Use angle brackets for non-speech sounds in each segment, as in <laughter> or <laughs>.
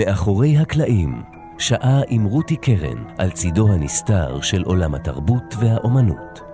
מאחורי הקלעים, שעה עם רותי קרן על צידו הנסתר של עולם התרבות והאומנות.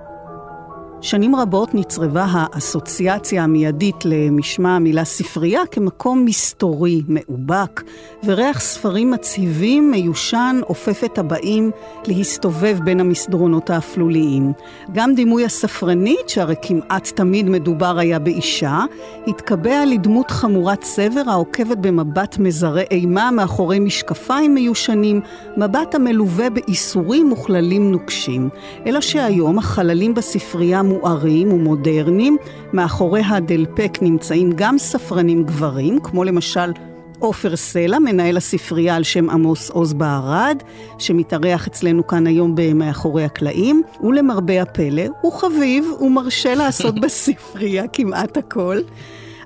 שנים רבות נצרבה האסוציאציה המיידית למשמע המילה ספרייה כמקום מסתורי, מאובק, וריח ספרים מצהיבים, מיושן, אופף את הבאים להסתובב בין המסדרונות האפלוליים. גם דימוי הספרנית, שהרי כמעט תמיד מדובר היה באישה, התקבע לדמות חמורת סבר העוקבת במבט מזרה אימה מאחורי משקפיים מיושנים, מבט המלווה באיסורים וכללים נוקשים. אלא שהיום החללים בספרייה מוארים ומודרניים. מאחורי הדלפק נמצאים גם ספרנים גברים, כמו למשל עופר סלע, מנהל הספרייה על שם עמוס עוז בערד, שמתארח אצלנו כאן היום במאחורי הקלעים, ולמרבה הפלא, הוא חביב, הוא מרשה לעשות <laughs> בספרייה כמעט הכל.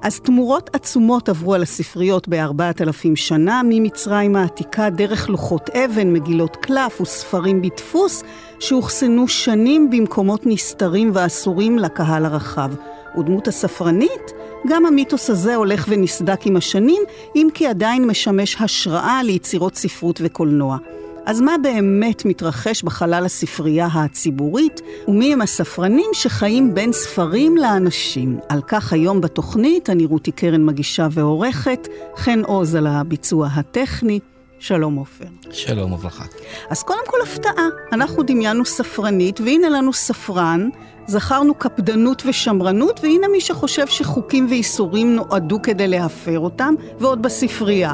אז תמורות עצומות עברו על הספריות בארבעת אלפים שנה, ממצרים העתיקה דרך לוחות אבן, מגילות קלף וספרים בדפוס, שאוחסנו שנים במקומות נסתרים ואסורים לקהל הרחב. ודמות הספרנית, גם המיתוס הזה הולך ונסדק עם השנים, אם כי עדיין משמש השראה ליצירות ספרות וקולנוע. אז מה באמת מתרחש בחלל הספרייה הציבורית, ומי הם הספרנים שחיים בין ספרים לאנשים? על כך היום בתוכנית, אני רותי קרן מגישה ועורכת, חן עוז על הביצוע הטכני. שלום עופר. שלום וברכה. אז קודם כל הפתעה, אנחנו דמיינו ספרנית, והנה לנו ספרן, זכרנו קפדנות ושמרנות, והנה מי שחושב שחוקים ואיסורים נועדו כדי להפר אותם, ועוד בספרייה.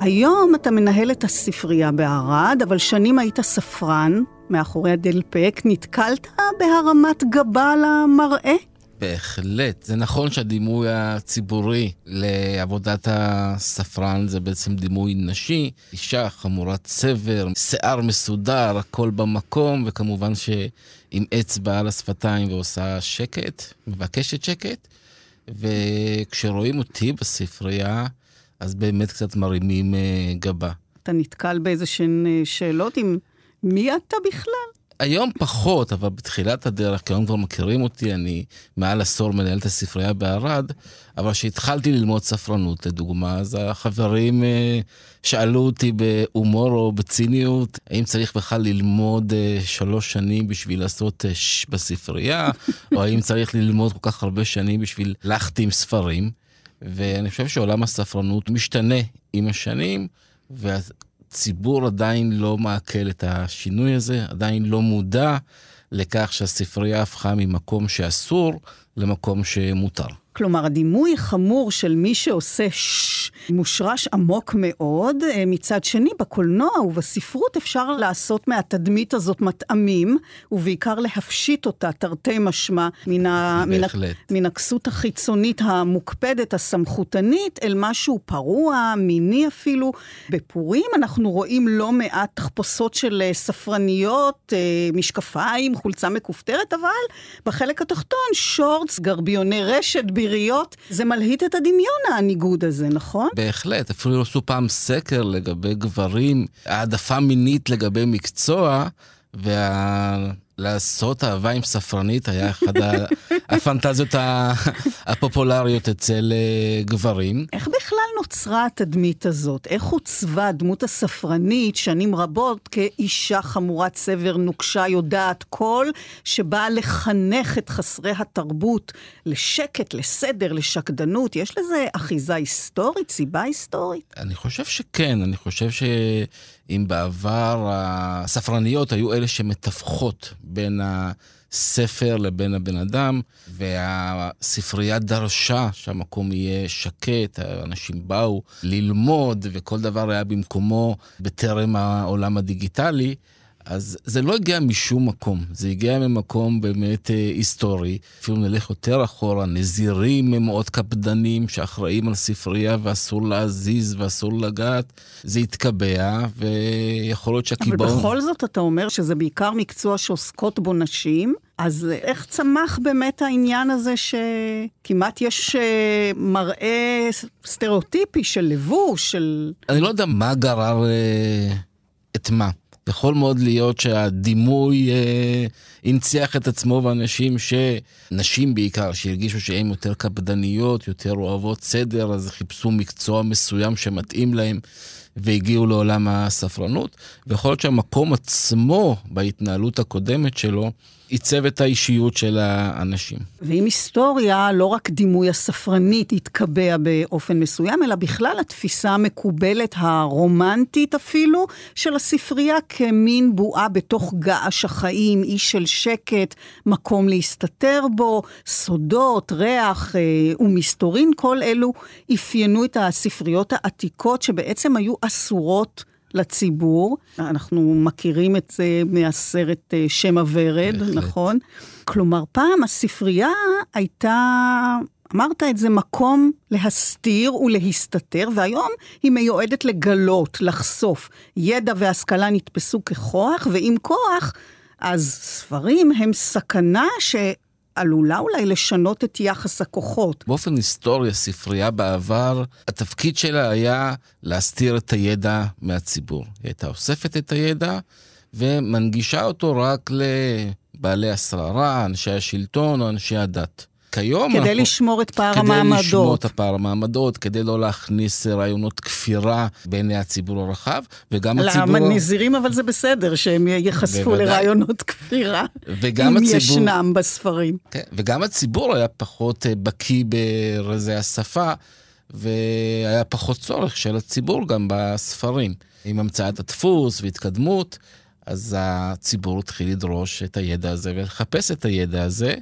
היום אתה מנהל את הספרייה בערד, אבל שנים היית ספרן, מאחורי הדלפק, נתקלת בהרמת גבה למראה? בהחלט. זה נכון שהדימוי הציבורי לעבודת הספרן זה בעצם דימוי נשי. אישה חמורת צבר, שיער מסודר, הכל במקום, וכמובן שעם אצבע על השפתיים ועושה שקט, מבקשת שקט. וכשרואים אותי בספרייה, אז באמת קצת מרימים אה, גבה. אתה נתקל באיזה שהן אה, שאלות עם מי אתה בכלל? היום פחות, אבל בתחילת הדרך, כי היום כבר מכירים אותי, אני מעל עשור מנהל את הספרייה בערד, אבל כשהתחלתי ללמוד ספרנות, לדוגמה, אז החברים אה, שאלו אותי בהומור או בציניות, האם צריך בכלל ללמוד אה, שלוש שנים בשביל לעשות אה, ש בספרייה, או האם צריך ללמוד כל כך הרבה שנים בשביל להחתים ספרים. ואני חושב שעולם הספרנות משתנה עם השנים, והציבור עדיין לא מעכל את השינוי הזה, עדיין לא מודע לכך שהספרייה הפכה ממקום שאסור למקום שמותר. כלומר, הדימוי חמור של מי שעושה ששש מושרש עמוק מאוד. אה, מצד שני, בקולנוע ובספרות אפשר לעשות מהתדמית הזאת מטעמים, ובעיקר להפשיט אותה, תרתי משמע, מן, ה... מן, ה... מן הכסות החיצונית המוקפדת, הסמכותנית, אל משהו פרוע, מיני אפילו. בפורים אנחנו רואים לא מעט תחפושות של אה, ספרניות, אה, משקפיים, חולצה מכופתרת, אבל בחלק התחתון, שורטס, גרביוני רשת, ביריות. זה מלהיט את הדמיון, הניגוד הזה, נכון? בהחלט, אפילו עשו פעם סקר לגבי גברים, העדפה מינית לגבי מקצוע, וה... לעשות אהבה עם ספרנית היה אחד <laughs> הפנטזיות הפופולריות אצל אה, גברים. איך בכלל נוצרה התדמית הזאת? איך עוצבה דמות הספרנית שנים רבות כאישה חמורת סבר נוקשה יודעת כל, שבאה לחנך את חסרי התרבות לשקט, לסדר, לשקדנות? יש לזה אחיזה היסטורית, סיבה היסטורית? אני חושב שכן, אני חושב ש... אם בעבר הספרניות היו אלה שמתווכות בין הספר לבין הבן אדם, והספרייה דרשה שהמקום יהיה שקט, אנשים באו ללמוד וכל דבר היה במקומו בטרם העולם הדיגיטלי, אז זה לא הגיע משום מקום, זה הגיע ממקום באמת אה, היסטורי. אפילו נלך יותר אחורה, נזירים הם מאוד קפדנים שאחראים על ספרייה ואסור להזיז ואסור לגעת. זה התקבע, ויכול להיות שהקיבעון... אבל בכל זאת אתה אומר שזה בעיקר מקצוע שעוסקות בו נשים. אז איך צמח באמת העניין הזה שכמעט יש אה, מראה סטריאוטיפי של לבוש, של... אני לא יודע מה גרר אה, את מה. יכול מאוד להיות שהדימוי אה, הנציח את עצמו ואנשים ש... נשים בעיקר, שהרגישו שהן יותר קפדניות, יותר אוהבות סדר, אז חיפשו מקצוע מסוים שמתאים להם. והגיעו לעולם הספרנות, ויכול להיות שהמקום עצמו בהתנהלות הקודמת שלו עיצב את האישיות של האנשים. ועם היסטוריה, לא רק דימוי הספרנית התקבע באופן מסוים, אלא בכלל התפיסה המקובלת, הרומנטית אפילו, של הספרייה כמין בועה בתוך געש החיים, אי של שקט, מקום להסתתר בו, סודות, ריח אה, ומסתורין, כל אלו אפיינו את הספריות העתיקות שבעצם היו אסורות. לציבור. אנחנו מכירים את זה מהסרט אה, שם הוורד, נכון? כלומר, פעם הספרייה הייתה, אמרת את זה, מקום להסתיר ולהסתתר, והיום היא מיועדת לגלות, לחשוף. ידע והשכלה נתפסו ככוח, ועם כוח, אז ספרים הם סכנה ש... עלולה אולי לשנות את יחס הכוחות. באופן היסטורי, הספרייה בעבר, התפקיד שלה היה להסתיר את הידע מהציבור. היא הייתה אוספת את הידע ומנגישה אותו רק לבעלי השררה, אנשי השלטון או אנשי הדת. כיום... כדי אנחנו, לשמור את פער כדי המעמדות. כדי לשמור את הפער המעמדות, כדי לא להכניס רעיונות כפירה בעיני הציבור הרחב, וגם הציבור... לנזירים אבל זה בסדר שהם ייחשפו בוודאי. לרעיונות כפירה, אם הציבור... ישנם בספרים. כן, וגם הציבור היה פחות אה, בקיא ברזי השפה, והיה פחות צורך של הציבור גם בספרים. עם המצאת הדפוס והתקדמות, אז הציבור התחיל לדרוש את הידע הזה ולחפש את הידע הזה.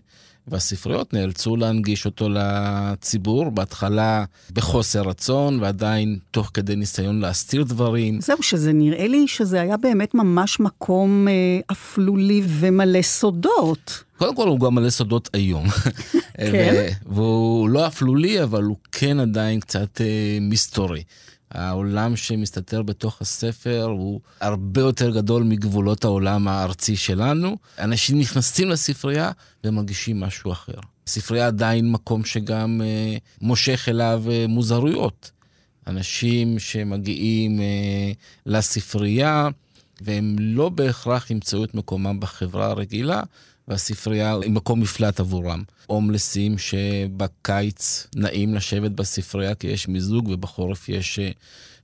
והספריות נאלצו להנגיש אותו לציבור, בהתחלה בחוסר רצון, ועדיין תוך כדי ניסיון להסתיר דברים. זהו, שזה נראה לי שזה היה באמת ממש מקום אה, אפלולי ומלא סודות. קודם כל הוא גם מלא סודות היום. <laughs> כן. והוא לא אפלולי, אבל הוא כן עדיין קצת אה, מסתורי. העולם שמסתתר בתוך הספר הוא הרבה יותר גדול מגבולות העולם הארצי שלנו. אנשים נכנסים לספרייה ומרגישים משהו אחר. הספרייה עדיין מקום שגם אה, מושך אליו אה, מוזרויות. אנשים שמגיעים אה, לספרייה והם לא בהכרח ימצאו את מקומם בחברה הרגילה, והספרייה היא מקום מפלט עבורם. הומלסים שבקיץ נעים לשבת בספרייה כי יש מיזוג ובחורף יש אה,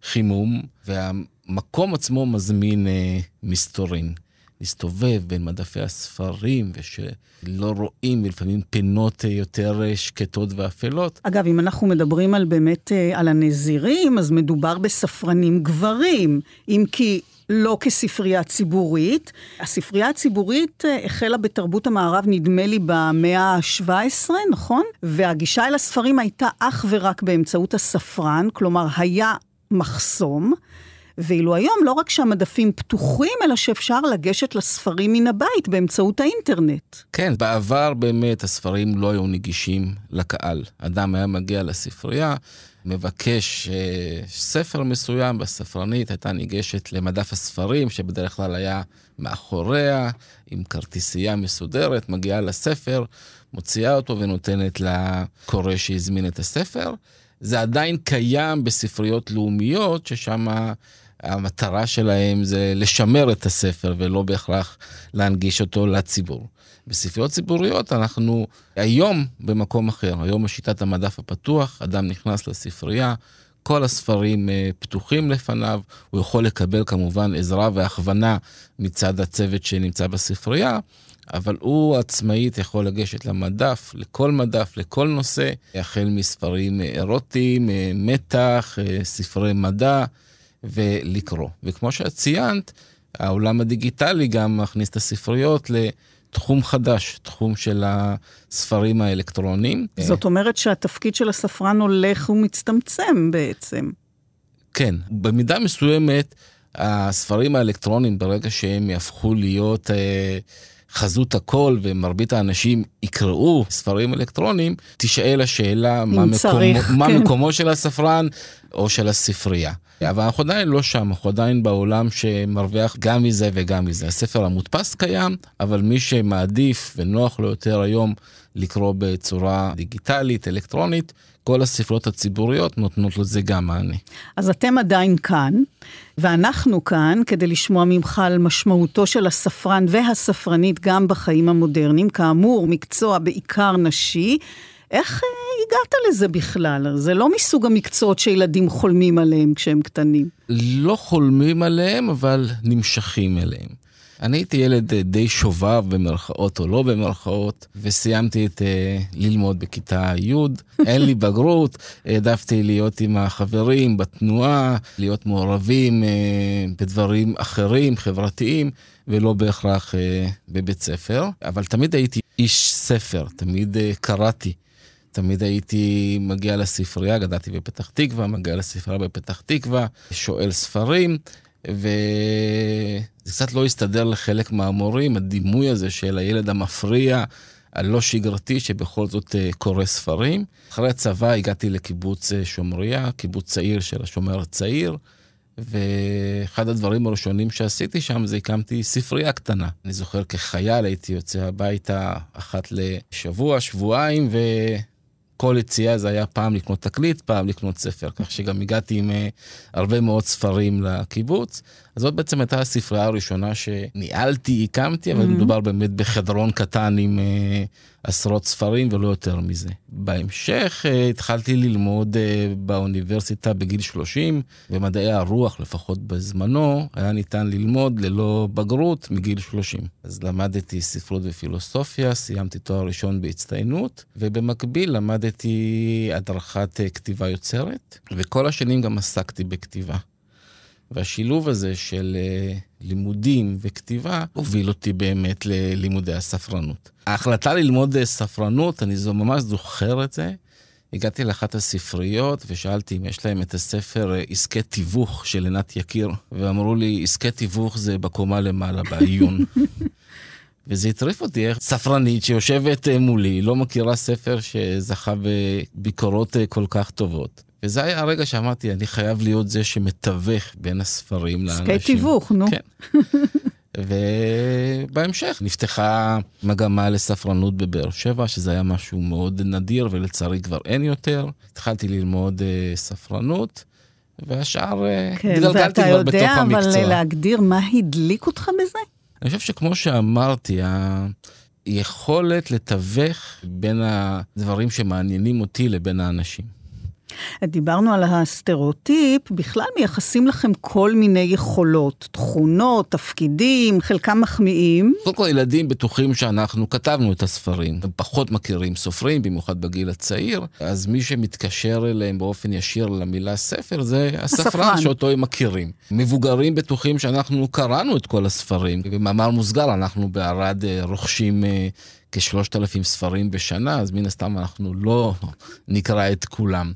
חימום, והמקום עצמו מזמין אה, מסתורין. להסתובב בין מדפי הספרים ושלא רואים ולפעמים פינות אה, יותר אה, שקטות ואפלות. אגב, אם אנחנו מדברים על באמת על הנזירים, אז מדובר בספרנים גברים, אם כי לא כספרייה ציבורית. הספרייה הציבורית אה, החלה בתרבות המערב, נדמה לי, במאה ה-17, נכון? והגישה אל הספרים הייתה אך ורק באמצעות הספרן, כלומר, היה מחסום. ואילו היום לא רק שהמדפים פתוחים, אלא שאפשר לגשת לספרים מן הבית באמצעות האינטרנט. כן, בעבר באמת הספרים לא היו נגישים לקהל. אדם היה מגיע לספרייה, מבקש אה, ספר מסוים בספרנית, הייתה ניגשת למדף הספרים, שבדרך כלל היה מאחוריה, עם כרטיסייה מסודרת, מגיעה לספר, מוציאה אותו ונותנת לקורא שהזמין את הספר. זה עדיין קיים בספריות לאומיות, ששם המטרה שלהם זה לשמר את הספר ולא בהכרח להנגיש אותו לציבור. בספריות ציבוריות אנחנו היום במקום אחר, היום בשיטת המדף הפתוח, אדם נכנס לספרייה, כל הספרים אה, פתוחים לפניו, הוא יכול לקבל כמובן עזרה והכוונה מצד הצוות שנמצא בספרייה, אבל הוא עצמאית יכול לגשת למדף, לכל מדף, לכל נושא, החל מספרים אירוטיים, אה, מתח, אה, ספרי מדע, ולקרוא. וכמו שאת ציינת, העולם הדיגיטלי גם מכניס את הספריות לתחום חדש, תחום של הספרים האלקטרוניים. זאת אומרת שהתפקיד של הספרן הולך ומצטמצם בעצם. כן, במידה מסוימת הספרים האלקטרונים, ברגע שהם יהפכו להיות אה, חזות הכל ומרבית האנשים יקראו ספרים אלקטרוניים, תשאל השאלה מה, צריך, מקומו, כן. מה מקומו של הספרן או של הספרייה. אבל אנחנו עדיין לא שם, אנחנו עדיין בעולם שמרוויח גם מזה וגם מזה. הספר המודפס קיים, אבל מי שמעדיף ונוח לו יותר היום לקרוא בצורה דיגיטלית, אלקטרונית, כל הספריות הציבוריות נותנות לזה גם מענה. אז אתם עדיין כאן, ואנחנו כאן כדי לשמוע ממך על משמעותו של הספרן והספרנית גם בחיים המודרניים. כאמור, מקצוע בעיקר נשי. איך אה, הגעת לזה בכלל? זה לא מסוג המקצועות שילדים חולמים עליהם כשהם קטנים. לא חולמים עליהם, אבל נמשכים אליהם. אני הייתי ילד אה, די שובב במרכאות או לא במרכאות, וסיימתי את uh, ללמוד בכיתה י', <laughs> אין לי בגרות, העדפתי להיות עם החברים בתנועה, להיות מעורבים בדברים אחרים, חברתיים, ולא בהכרח בבית ספר, אבל תמיד הייתי איש ספר, תמיד קראתי. תמיד הייתי מגיע לספרייה, גדלתי בפתח תקווה, מגיע לספרייה בפתח תקווה, שואל ספרים, וזה קצת לא הסתדר לחלק מהמורים, הדימוי הזה של הילד המפריע, הלא שגרתי, שבכל זאת אה, קורא ספרים. אחרי הצבא הגעתי לקיבוץ אה, שומריה, קיבוץ צעיר של השומר הצעיר, ואחד הדברים הראשונים שעשיתי שם זה הקמתי ספרייה קטנה. אני זוכר כחייל הייתי יוצא הביתה אחת לשבוע, שבועיים. כל יציאה זה היה פעם לקנות תקליט, פעם לקנות ספר, כך שגם הגעתי עם uh, הרבה מאוד ספרים לקיבוץ. אז זאת בעצם הייתה הספרייה הראשונה שניהלתי, הקמתי, אבל mm-hmm. מדובר באמת בחדרון קטן עם uh, עשרות ספרים ולא יותר מזה. בהמשך uh, התחלתי ללמוד uh, באוניברסיטה בגיל 30, במדעי הרוח, לפחות בזמנו, היה ניתן ללמוד ללא בגרות מגיל 30. אז למדתי ספרות ופילוסופיה, סיימתי תואר ראשון בהצטיינות, ובמקביל למדתי הדרכת uh, כתיבה יוצרת, וכל השנים גם עסקתי בכתיבה. והשילוב הזה של uh, לימודים וכתיבה הוביל אותי באמת ללימודי הספרנות. ההחלטה ללמוד uh, ספרנות, אני זו ממש זוכר את זה. הגעתי לאחת הספריות ושאלתי אם יש להם את הספר uh, עסקי תיווך של עינת יקיר, ואמרו לי, עסקי תיווך זה בקומה למעלה בעיון. <laughs> וזה הטריף אותי איך ספרנית שיושבת מולי, לא מכירה ספר שזכה בביקורות כל כך טובות. וזה היה הרגע שאמרתי, אני חייב להיות זה שמתווך בין הספרים לאנשים. עסקי תיווך, נו. כן. <laughs> ובהמשך נפתחה מגמה לספרנות בבאר שבע, שזה היה משהו מאוד נדיר ולצערי כבר אין יותר. התחלתי ללמוד uh, ספרנות, והשאר uh, כן, התגלגלתי כבר בתוך המקצוע. ואתה יודע, אבל להגדיר מה הדליק אותך בזה? אני חושב שכמו שאמרתי, היכולת לתווך בין הדברים שמעניינים אותי לבין האנשים. דיברנו על הסטריאוטיפ, בכלל מייחסים לכם כל מיני יכולות, תכונות, תפקידים, חלקם מחמיאים. קודם כל, ילדים בטוחים שאנחנו כתבנו את הספרים. הם פחות מכירים סופרים, במיוחד בגיל הצעיר, אז מי שמתקשר אליהם באופן ישיר למילה ספר זה הספרן, הספרן. שאותו הם מכירים. מבוגרים בטוחים שאנחנו קראנו את כל הספרים. במאמר מוסגר, אנחנו בערד אה, רוכשים... אה, כשלושת אלפים ספרים בשנה, אז מן הסתם אנחנו לא נקרא את כולם.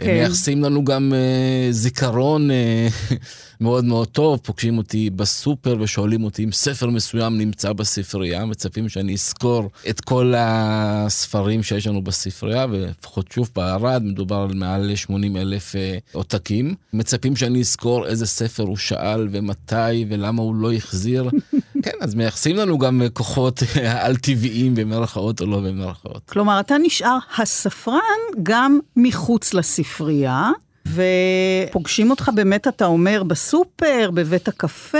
כן. מייחסים לנו גם uh, זיכרון uh, מאוד מאוד טוב, פוגשים אותי בסופר ושואלים אותי אם ספר מסוים נמצא בספרייה, מצפים שאני אזכור את כל הספרים שיש לנו בספרייה, ולפחות שוב בערד מדובר על מעל 80 אלף uh, עותקים. מצפים שאני אזכור איזה ספר הוא שאל ומתי ולמה הוא לא החזיר. <laughs> כן, אז מייחסים לנו גם כוחות על-טבעיים במרכאות או לא במרכאות. כלומר, אתה נשאר הספרן גם מחוץ לספרייה. ופוגשים אותך באמת, אתה אומר, בסופר, בבית הקפה.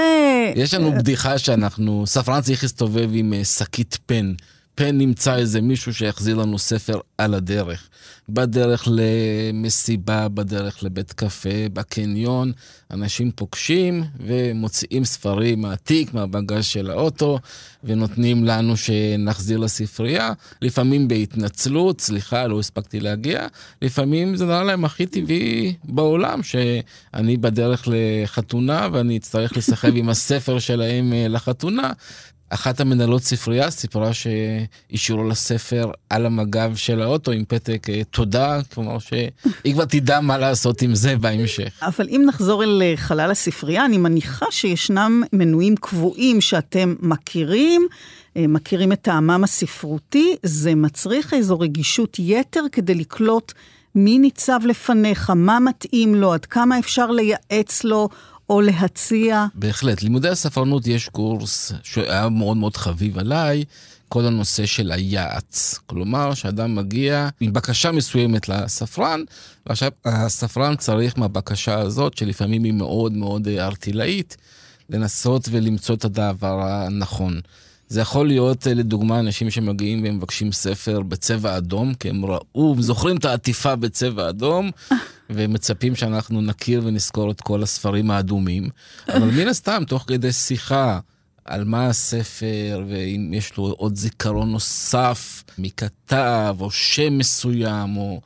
יש לנו בדיחה שאנחנו, ספרן צריך להסתובב עם שקית פן. פן נמצא איזה מישהו שיחזיר לנו ספר על הדרך. בדרך למסיבה, בדרך לבית קפה, בקניון, אנשים פוגשים ומוציאים ספרים מהתיק, מהבגז של האוטו, ונותנים לנו שנחזיר לספרייה. לפעמים בהתנצלות, סליחה, לא הספקתי להגיע. לפעמים זה נראה להם הכי טבעי בעולם, שאני בדרך לחתונה ואני אצטרך לסחב עם הספר שלהם לחתונה. אחת המנהלות ספרייה סיפרה שהשאירו לה ספר על המגב של האוטו עם פתק אה, תודה, כלומר שהיא כבר תדע מה לעשות עם זה בהמשך. אבל אם נחזור אל אה, חלל הספרייה, אני מניחה שישנם מנויים קבועים שאתם מכירים, אה, מכירים את טעמם הספרותי, זה מצריך איזו רגישות יתר כדי לקלוט מי ניצב לפניך, מה מתאים לו, עד כמה אפשר לייעץ לו. או להציע? בהחלט. לימודי הספרנות יש קורס שהיה מאוד מאוד חביב עליי, כל הנושא של היעץ. כלומר, שאדם מגיע עם בקשה מסוימת לספרן, ועכשיו הספרן צריך מהבקשה הזאת, שלפעמים היא מאוד מאוד ארטילאית, לנסות ולמצוא את הדבר הנכון. זה יכול להיות, לדוגמה, אנשים שמגיעים ומבקשים ספר בצבע אדום, כי הם ראו, זוכרים את העטיפה בצבע אדום, ומצפים שאנחנו נכיר ונזכור את כל הספרים האדומים. אבל מן הסתם, תוך כדי שיחה על מה הספר, ואם יש לו עוד זיכרון נוסף מכתב, או שם מסוים, או...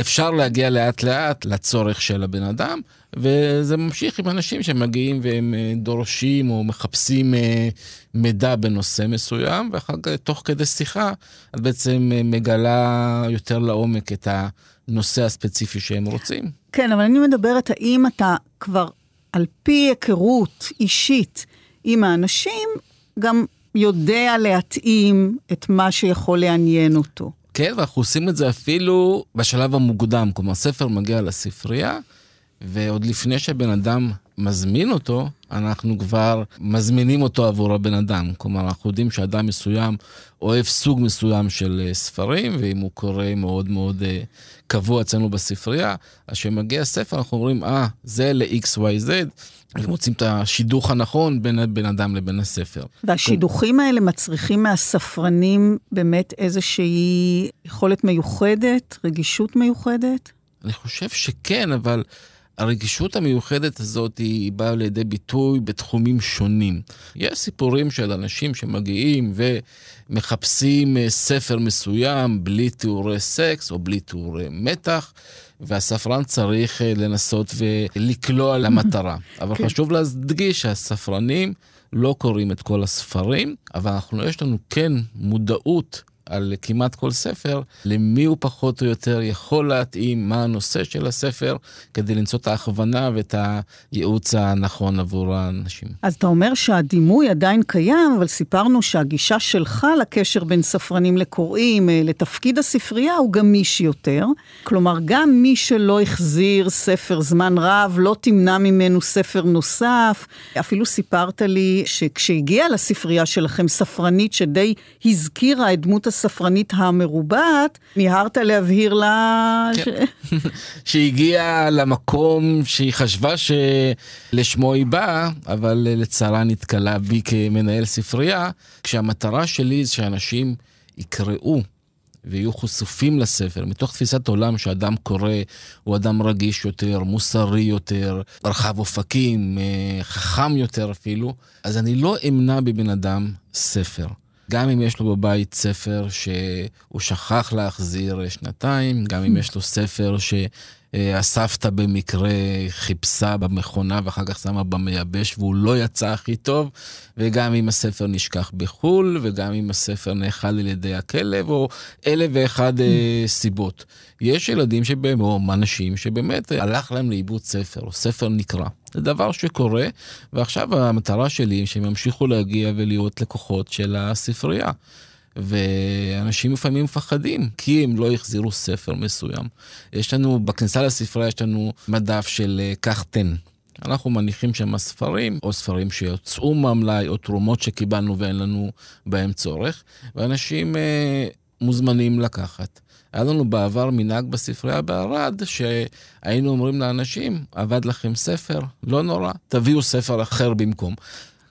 אפשר להגיע לאט לאט לצורך של הבן אדם, וזה ממשיך עם אנשים שמגיעים והם אה, דורשים או מחפשים אה, מידע בנושא מסוים, ואחר כך, תוך כדי שיחה, את בעצם אה, מגלה יותר לעומק את הנושא הספציפי שהם רוצים. כן, אבל אני מדברת, האם אתה כבר, על פי היכרות אישית עם האנשים, גם יודע להתאים את מה שיכול לעניין אותו. כן, ואנחנו עושים את זה אפילו בשלב המוקדם. כלומר, ספר מגיע לספרייה, ועוד לפני שהבן אדם מזמין אותו, אנחנו כבר מזמינים אותו עבור הבן אדם. כלומר, אנחנו יודעים שאדם מסוים אוהב סוג מסוים של אה, ספרים, ואם הוא קורא מאוד מאוד אה, קבוע אצלנו בספרייה, אז כשמגיע ספר אנחנו אומרים, אה, ah, זה ל-XYZ, ומוצאים את השידוך הנכון בין בן אדם לבין הספר. והשידוכים האלה מצריכים מהספרנים באמת איזושהי יכולת מיוחדת, רגישות מיוחדת? אני חושב שכן, אבל הרגישות המיוחדת הזאת היא באה לידי ביטוי בתחומים שונים. יש סיפורים של אנשים שמגיעים ומחפשים אה, ספר מסוים בלי תיאורי סקס או בלי תיאורי מתח. והספרן צריך אה, לנסות ולקלוע למטרה. <coughs> אבל כן. חשוב להדגיש שהספרנים לא קוראים את כל הספרים, אבל אנחנו, יש לנו כן מודעות על כמעט כל ספר, למי הוא פחות או יותר יכול להתאים, מה הנושא של הספר, כדי למצוא את ההכוונה ואת הייעוץ הנכון עבור האנשים. אז אתה אומר שהדימוי עדיין קיים, אבל סיפרנו שהגישה שלך לקשר בין ספרנים לקוראים, אה, לתפקיד הספרייה, הוא גמיש יותר. כלומר, גם מי שלא החזיר ספר זמן רב, לא תמנע ממנו ספר נוסף. אפילו סיפרת לי שכשהגיעה לספרייה שלכם ספרנית שדי הזכירה את דמות הספרנית המרובעת, מיהרת להבהיר לה... כן. ש... <laughs> שהגיעה למקום שהיא חשבה שלשמו היא באה, אבל לצערה נתקלה בי כמנהל ספרייה, כשהמטרה שלי זה שאנשים יקראו. ויהיו חשופים לספר, מתוך תפיסת עולם שאדם קורא הוא אדם רגיש יותר, מוסרי יותר, רחב אופקים, אה, חכם יותר אפילו, אז אני לא אמנע בבן אדם ספר. גם אם יש לו בבית ספר שהוא שכח להחזיר שנתיים, גם אם יש לו ספר שהסבתא במקרה חיפשה במכונה ואחר כך שמה במייבש והוא לא יצא הכי טוב, וגם אם הספר נשכח בחו"ל, וגם אם הספר נאכל על ידי הכלב, או אלף ואחד אה, סיבות. יש ילדים שבאמת, או אנשים שבאמת הלך להם לאיבוד ספר, או ספר נקרא. זה דבר שקורה, ועכשיו המטרה שלי היא שהם ימשיכו להגיע ולהיות לקוחות של הספרייה. ואנשים לפעמים מפחדים, כי הם לא החזירו ספר מסוים. יש לנו, בכניסה לספרייה יש לנו מדף של אה, קח תן. אנחנו מניחים שם ספרים, או ספרים שיוצאו מהמלאי, או תרומות שקיבלנו ואין לנו בהם צורך, ואנשים אה, מוזמנים לקחת. היה לנו בעבר מנהג בספרייה בערד, שהיינו אומרים לאנשים, עבד לכם ספר, לא נורא, תביאו ספר אחר במקום.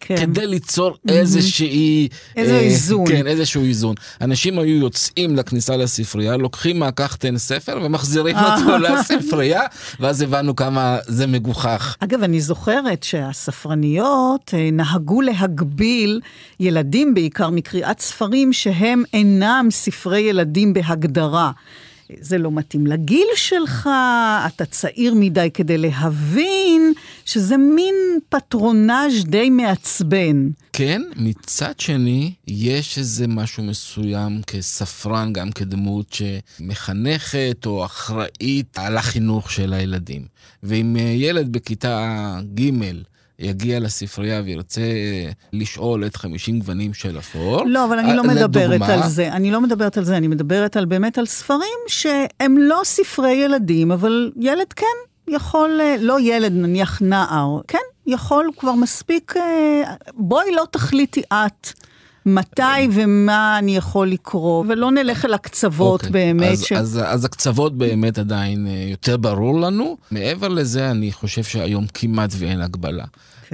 כן. כדי ליצור mm-hmm. איזושהי... איזה אה, איזון. כן, איזשהו איזון. אנשים היו יוצאים לכניסה לספרייה, לוקחים מהקחתן ספר ומחזירים אותו לספרייה, ואז הבנו כמה זה מגוחך. אגב, אני זוכרת שהספרניות אה, נהגו להגביל ילדים בעיקר מקריאת ספרים שהם אינם ספרי ילדים בהגדרה. זה לא מתאים לגיל שלך, אתה צעיר מדי כדי להבין, שזה מין פטרונאז' די מעצבן. כן, מצד שני, יש איזה משהו מסוים כספרן, גם כדמות שמחנכת או אחראית על החינוך של הילדים. ואם ילד בכיתה ג' יגיע לספרייה וירצה לשאול את 50 גוונים של אפור. לא, אבל אני לא מדברת לדוגמה... על זה. אני לא מדברת על זה, אני מדברת על באמת על ספרים שהם לא ספרי ילדים, אבל ילד כן יכול, אה, לא ילד, נניח נער, כן, יכול כבר מספיק, אה, בואי לא תחליטי את. מתי ומה אני יכול לקרוא, ולא נלך אל הקצוות okay. אוקיי. באמת. אז, ש... אז, אז הקצוות באמת עדיין אה, יותר ברור לנו. מעבר לזה, אני חושב שהיום כמעט ואין הגבלה.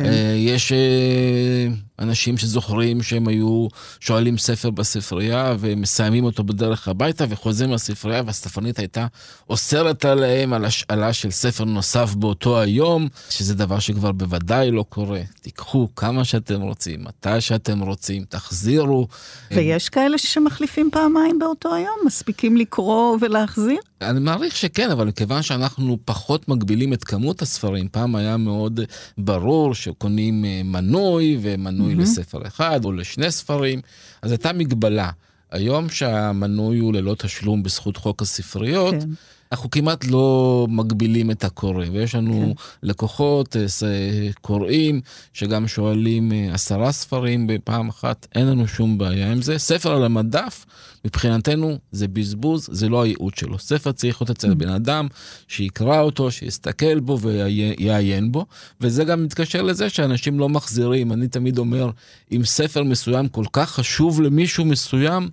כן. אה, יש אה, אנשים שזוכרים שהם היו שואלים ספר בספרייה ומסיימים אותו בדרך הביתה וחוזרים לספרייה והספרנית הייתה אוסרת עליהם על השאלה של ספר נוסף באותו היום, שזה דבר שכבר בוודאי לא קורה. תיקחו כמה שאתם רוצים, מתי שאתם רוצים, תחזירו. ויש כאלה שמחליפים פעמיים באותו היום? מספיקים לקרוא ולהחזיר? אני מעריך שכן, אבל מכיוון שאנחנו פחות מגבילים את כמות הספרים, פעם היה מאוד ברור שקונים אה, מנוי ומנוי mm-hmm. לספר אחד או לשני ספרים, אז הייתה מגבלה. היום שהמנוי הוא ללא תשלום בזכות חוק הספריות, כן. אנחנו כמעט לא מגבילים את הקורא, ויש לנו כן. לקוחות, אה, קוראים, שגם שואלים אה, עשרה ספרים בפעם אחת, אין לנו שום בעיה עם זה. ספר על המדף, מבחינתנו זה בזבוז, זה לא הייעוד שלו. ספר צריך להיות אצל mm. בן אדם, שיקרא אותו, שיסתכל בו ויעיין בו, וזה גם מתקשר לזה שאנשים לא מחזירים. אני תמיד אומר, אם ספר מסוים כל כך חשוב למישהו מסוים,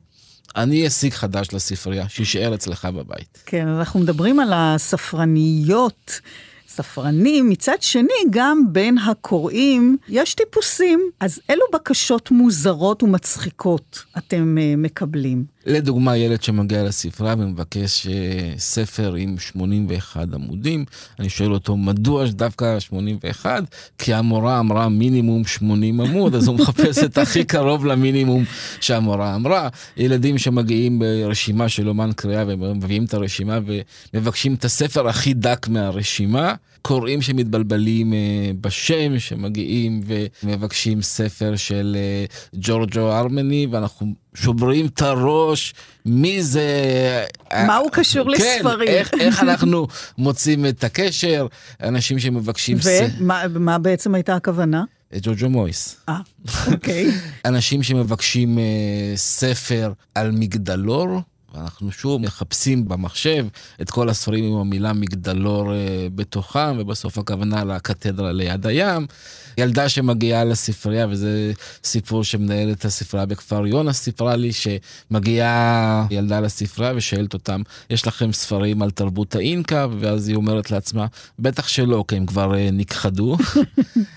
אני אשיג חדש לספרייה, שישאר אצלך בבית. כן, אנחנו מדברים על הספרניות. ספרנים, מצד שני, גם בין הקוראים יש טיפוסים. אז אילו בקשות מוזרות ומצחיקות אתם uh, מקבלים? לדוגמה, ילד שמגיע לספרה ומבקש uh, ספר עם 81 עמודים, אני שואל אותו, מדוע דווקא 81? כי המורה אמרה מינימום 80 עמוד, אז הוא מחפש את הכי קרוב למינימום שהמורה אמרה. ילדים שמגיעים ברשימה של אומן קריאה ומביאים את הרשימה ומבקשים את הספר הכי דק מהרשימה. קוראים שמתבלבלים uh, בשם, שמגיעים ומבקשים ספר של uh, ג'ורג'ו ארמני, ואנחנו שוברים את הראש, מי זה... מה הוא קשור כן, לספרים? איך, איך אנחנו מוצאים את הקשר, אנשים שמבקשים... ומה ס... בעצם הייתה הכוונה? ג'וג'ו מויס. אה, אוקיי. <laughs> אנשים שמבקשים uh, ספר על מגדלור. ואנחנו שוב מחפשים במחשב את כל הספרים עם המילה מגדלור אה, בתוכם, ובסוף הכוונה לקתדרה ליד הים. ילדה שמגיעה לספרייה, וזה סיפור שמנהלת הספרייה בכפר יונה סיפרה לי, שמגיעה ילדה לספרייה ושואלת אותם, יש לכם ספרים על תרבות האינקה? ואז היא אומרת לעצמה, בטח שלא, כי הם כבר אה, נכחדו. <laughs>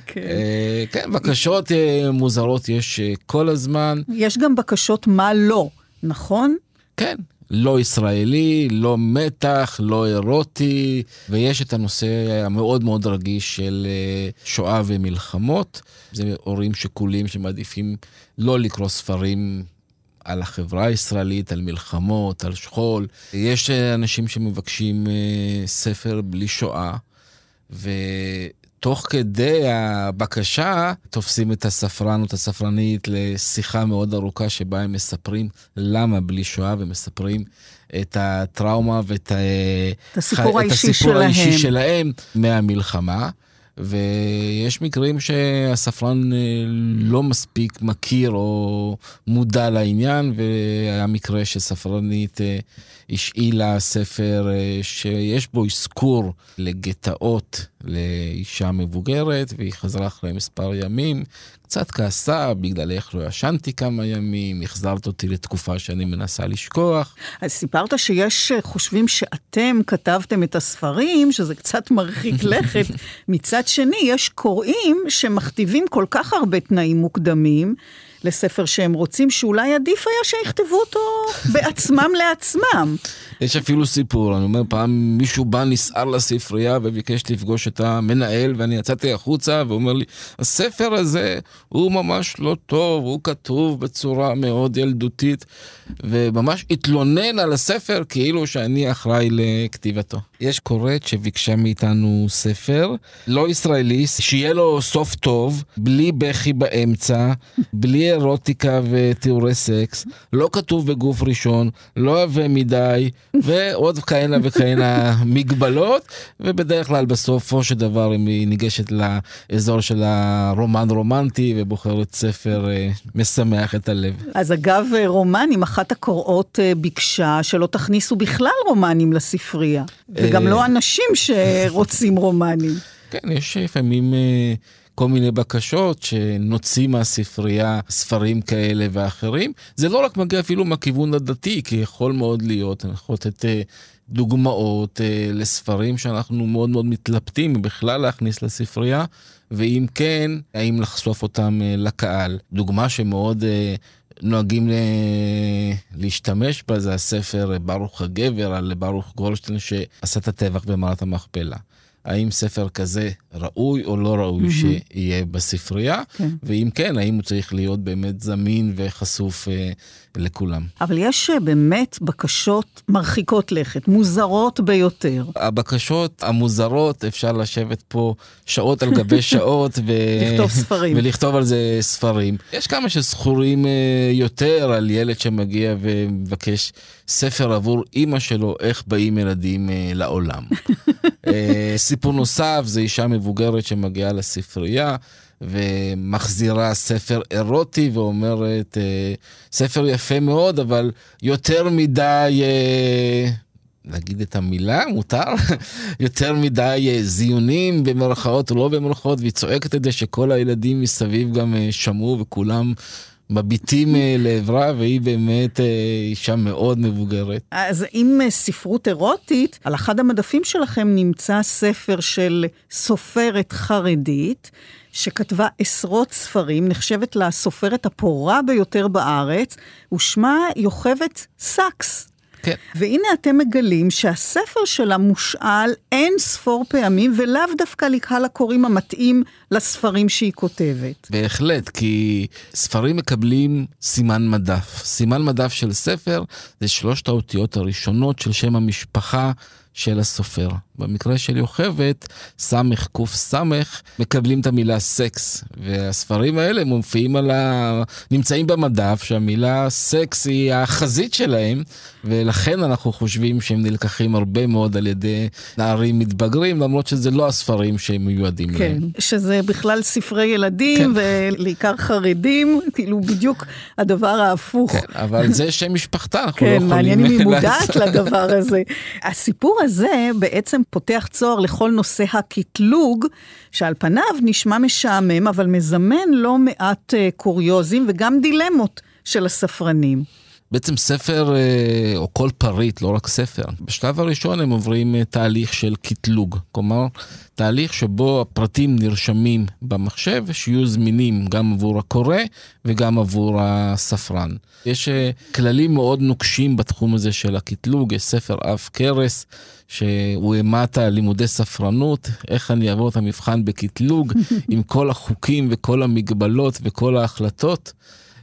כן. אה, כן, בקשות מוזרות יש כל הזמן. יש גם בקשות מה לא, נכון? כן, לא ישראלי, לא מתח, לא אירוטי, ויש את הנושא המאוד מאוד רגיש של אה, שואה ומלחמות. זה הורים שכולים שמעדיפים לא לקרוא ספרים על החברה הישראלית, על מלחמות, על שכול. יש אנשים שמבקשים אה, ספר בלי שואה, ו... תוך כדי הבקשה, תופסים את הספרן או את הספרנית לשיחה מאוד ארוכה שבה הם מספרים למה בלי שואה ומספרים את הטראומה ואת את הסיפור, ח... האישי, את הסיפור שלהם. האישי שלהם מהמלחמה. ויש מקרים שהספרן אה, לא מספיק מכיר או מודע לעניין, והיה מקרה שספרנית אה, השאילה ספר אה, שיש בו אזכור לגטאות לאישה מבוגרת, והיא חזרה אחרי מספר ימים, קצת כעסה בגלל איך לא ישנתי כמה ימים, החזרת אותי לתקופה שאני מנסה לשכוח. אז סיפרת שיש חושבים שאתם כתבתם את הספרים, שזה קצת מרחיק <laughs> לכת. מצד שני, יש קוראים שמכתיבים כל כך הרבה תנאים מוקדמים. לספר שהם רוצים, שאולי עדיף היה שיכתבו אותו בעצמם לעצמם. יש אפילו סיפור, אני אומר, פעם מישהו בא נסער לספרייה וביקש לפגוש את המנהל, ואני יצאתי החוצה והוא אומר לי, הספר הזה הוא ממש לא טוב, הוא כתוב בצורה מאוד ילדותית, וממש התלונן על הספר כאילו שאני אחראי לכתיבתו. יש קוראת שביקשה מאיתנו ספר, לא ישראלי, שיהיה לו סוף טוב, בלי בכי באמצע, בלי אירוטיקה ותיאורי סקס, לא כתוב בגוף ראשון, לא עבה מדי, ועוד כהנה וכהנה <laughs> מגבלות, ובדרך כלל בסופו של דבר היא ניגשת לאזור של הרומן רומנטי ובוחרת ספר אה, משמח את הלב. אז אגב רומנים, אחת הקוראות אה, ביקשה שלא תכניסו בכלל רומנים לספרייה. וגם לא אנשים שרוצים רומנים. <laughs> כן, יש לפעמים אה, כל מיני בקשות שנוציא מהספרייה ספרים כאלה ואחרים. זה לא רק מגיע אפילו מהכיוון הדתי, כי יכול מאוד להיות, אני יכול לתת אה, דוגמאות אה, לספרים שאנחנו מאוד מאוד מתלבטים בכלל להכניס לספרייה, ואם כן, האם לחשוף אותם לקהל. דוגמה שמאוד... נוהגים להשתמש בה, זה הספר ברוך הגבר על ברוך גולדשטיין שעשה את הטבח במערת המכפלה. האם ספר כזה ראוי או לא ראוי mm-hmm. שיהיה בספרייה, כן. ואם כן, האם הוא צריך להיות באמת זמין וחשוף אה, לכולם. אבל יש אה, באמת בקשות מרחיקות לכת, מוזרות ביותר. הבקשות המוזרות, אפשר לשבת פה שעות על גבי <laughs> שעות ו... לכתוב ספרים. ולכתוב על זה ספרים. יש כמה שזכורים אה, יותר על ילד שמגיע ומבקש ספר עבור אימא שלו, איך באים ילדים אה, לעולם. <laughs> סיפור נוסף זה אישה מבוגרת שמגיעה לספרייה. ומחזירה ספר אירוטי ואומרת, אה, ספר יפה מאוד, אבל יותר מדי... אה, להגיד את המילה, מותר? <laughs> יותר מדי אה, זיונים במרכאות או לא במרכאות, והיא צועקת את זה שכל הילדים מסביב גם שמעו וכולם מביטים לעברה, והיא באמת אישה מאוד מבוגרת. אז אם ספרות אירוטית, על אחד המדפים שלכם נמצא ספר של סופרת חרדית. שכתבה עשרות ספרים, נחשבת לסופרת הפורה ביותר בארץ, ושמה יוכבד זקס. כן. והנה אתם מגלים שהספר שלה מושאל אין ספור פעמים, ולאו דווקא לקהל הקוראים המתאים לספרים שהיא כותבת. בהחלט, כי ספרים מקבלים סימן מדף. סימן מדף של ספר זה שלושת האותיות הראשונות של שם המשפחה של הסופר. במקרה של יוכבת, סמך קסמך, מקבלים את המילה סקס. והספרים האלה מופיעים על ה... נמצאים במדף, שהמילה סקס היא החזית שלהם, ולכן אנחנו חושבים שהם נלקחים הרבה מאוד על ידי נערים מתבגרים, למרות שזה לא הספרים שהם מיועדים כן, להם. כן, שזה בכלל ספרי ילדים, כן. ולעיקר חרדים, כאילו בדיוק הדבר ההפוך. כן, אבל זה שם משפחתה, אנחנו כן, לא יכולים... כן, מעניין אם היא <laughs> מודעת לדבר הזה. הסיפור הזה בעצם פותח צוהר לכל נושא הקטלוג, שעל פניו נשמע משעמם, אבל מזמן לא מעט uh, קוריוזים וגם דילמות של הספרנים. בעצם ספר, אה, או כל פריט, לא רק ספר, בשלב הראשון הם עוברים אה, תהליך של קטלוג. כלומר, תהליך שבו הפרטים נרשמים במחשב, שיהיו זמינים גם עבור הקורא וגם עבור הספרן. יש כללים מאוד נוקשים בתחום הזה של הקטלוג, יש ספר אף קרס. שהוא אימת לימודי ספרנות, איך אני אעבור את המבחן בקטלוג, <laughs> עם כל החוקים וכל המגבלות וכל ההחלטות.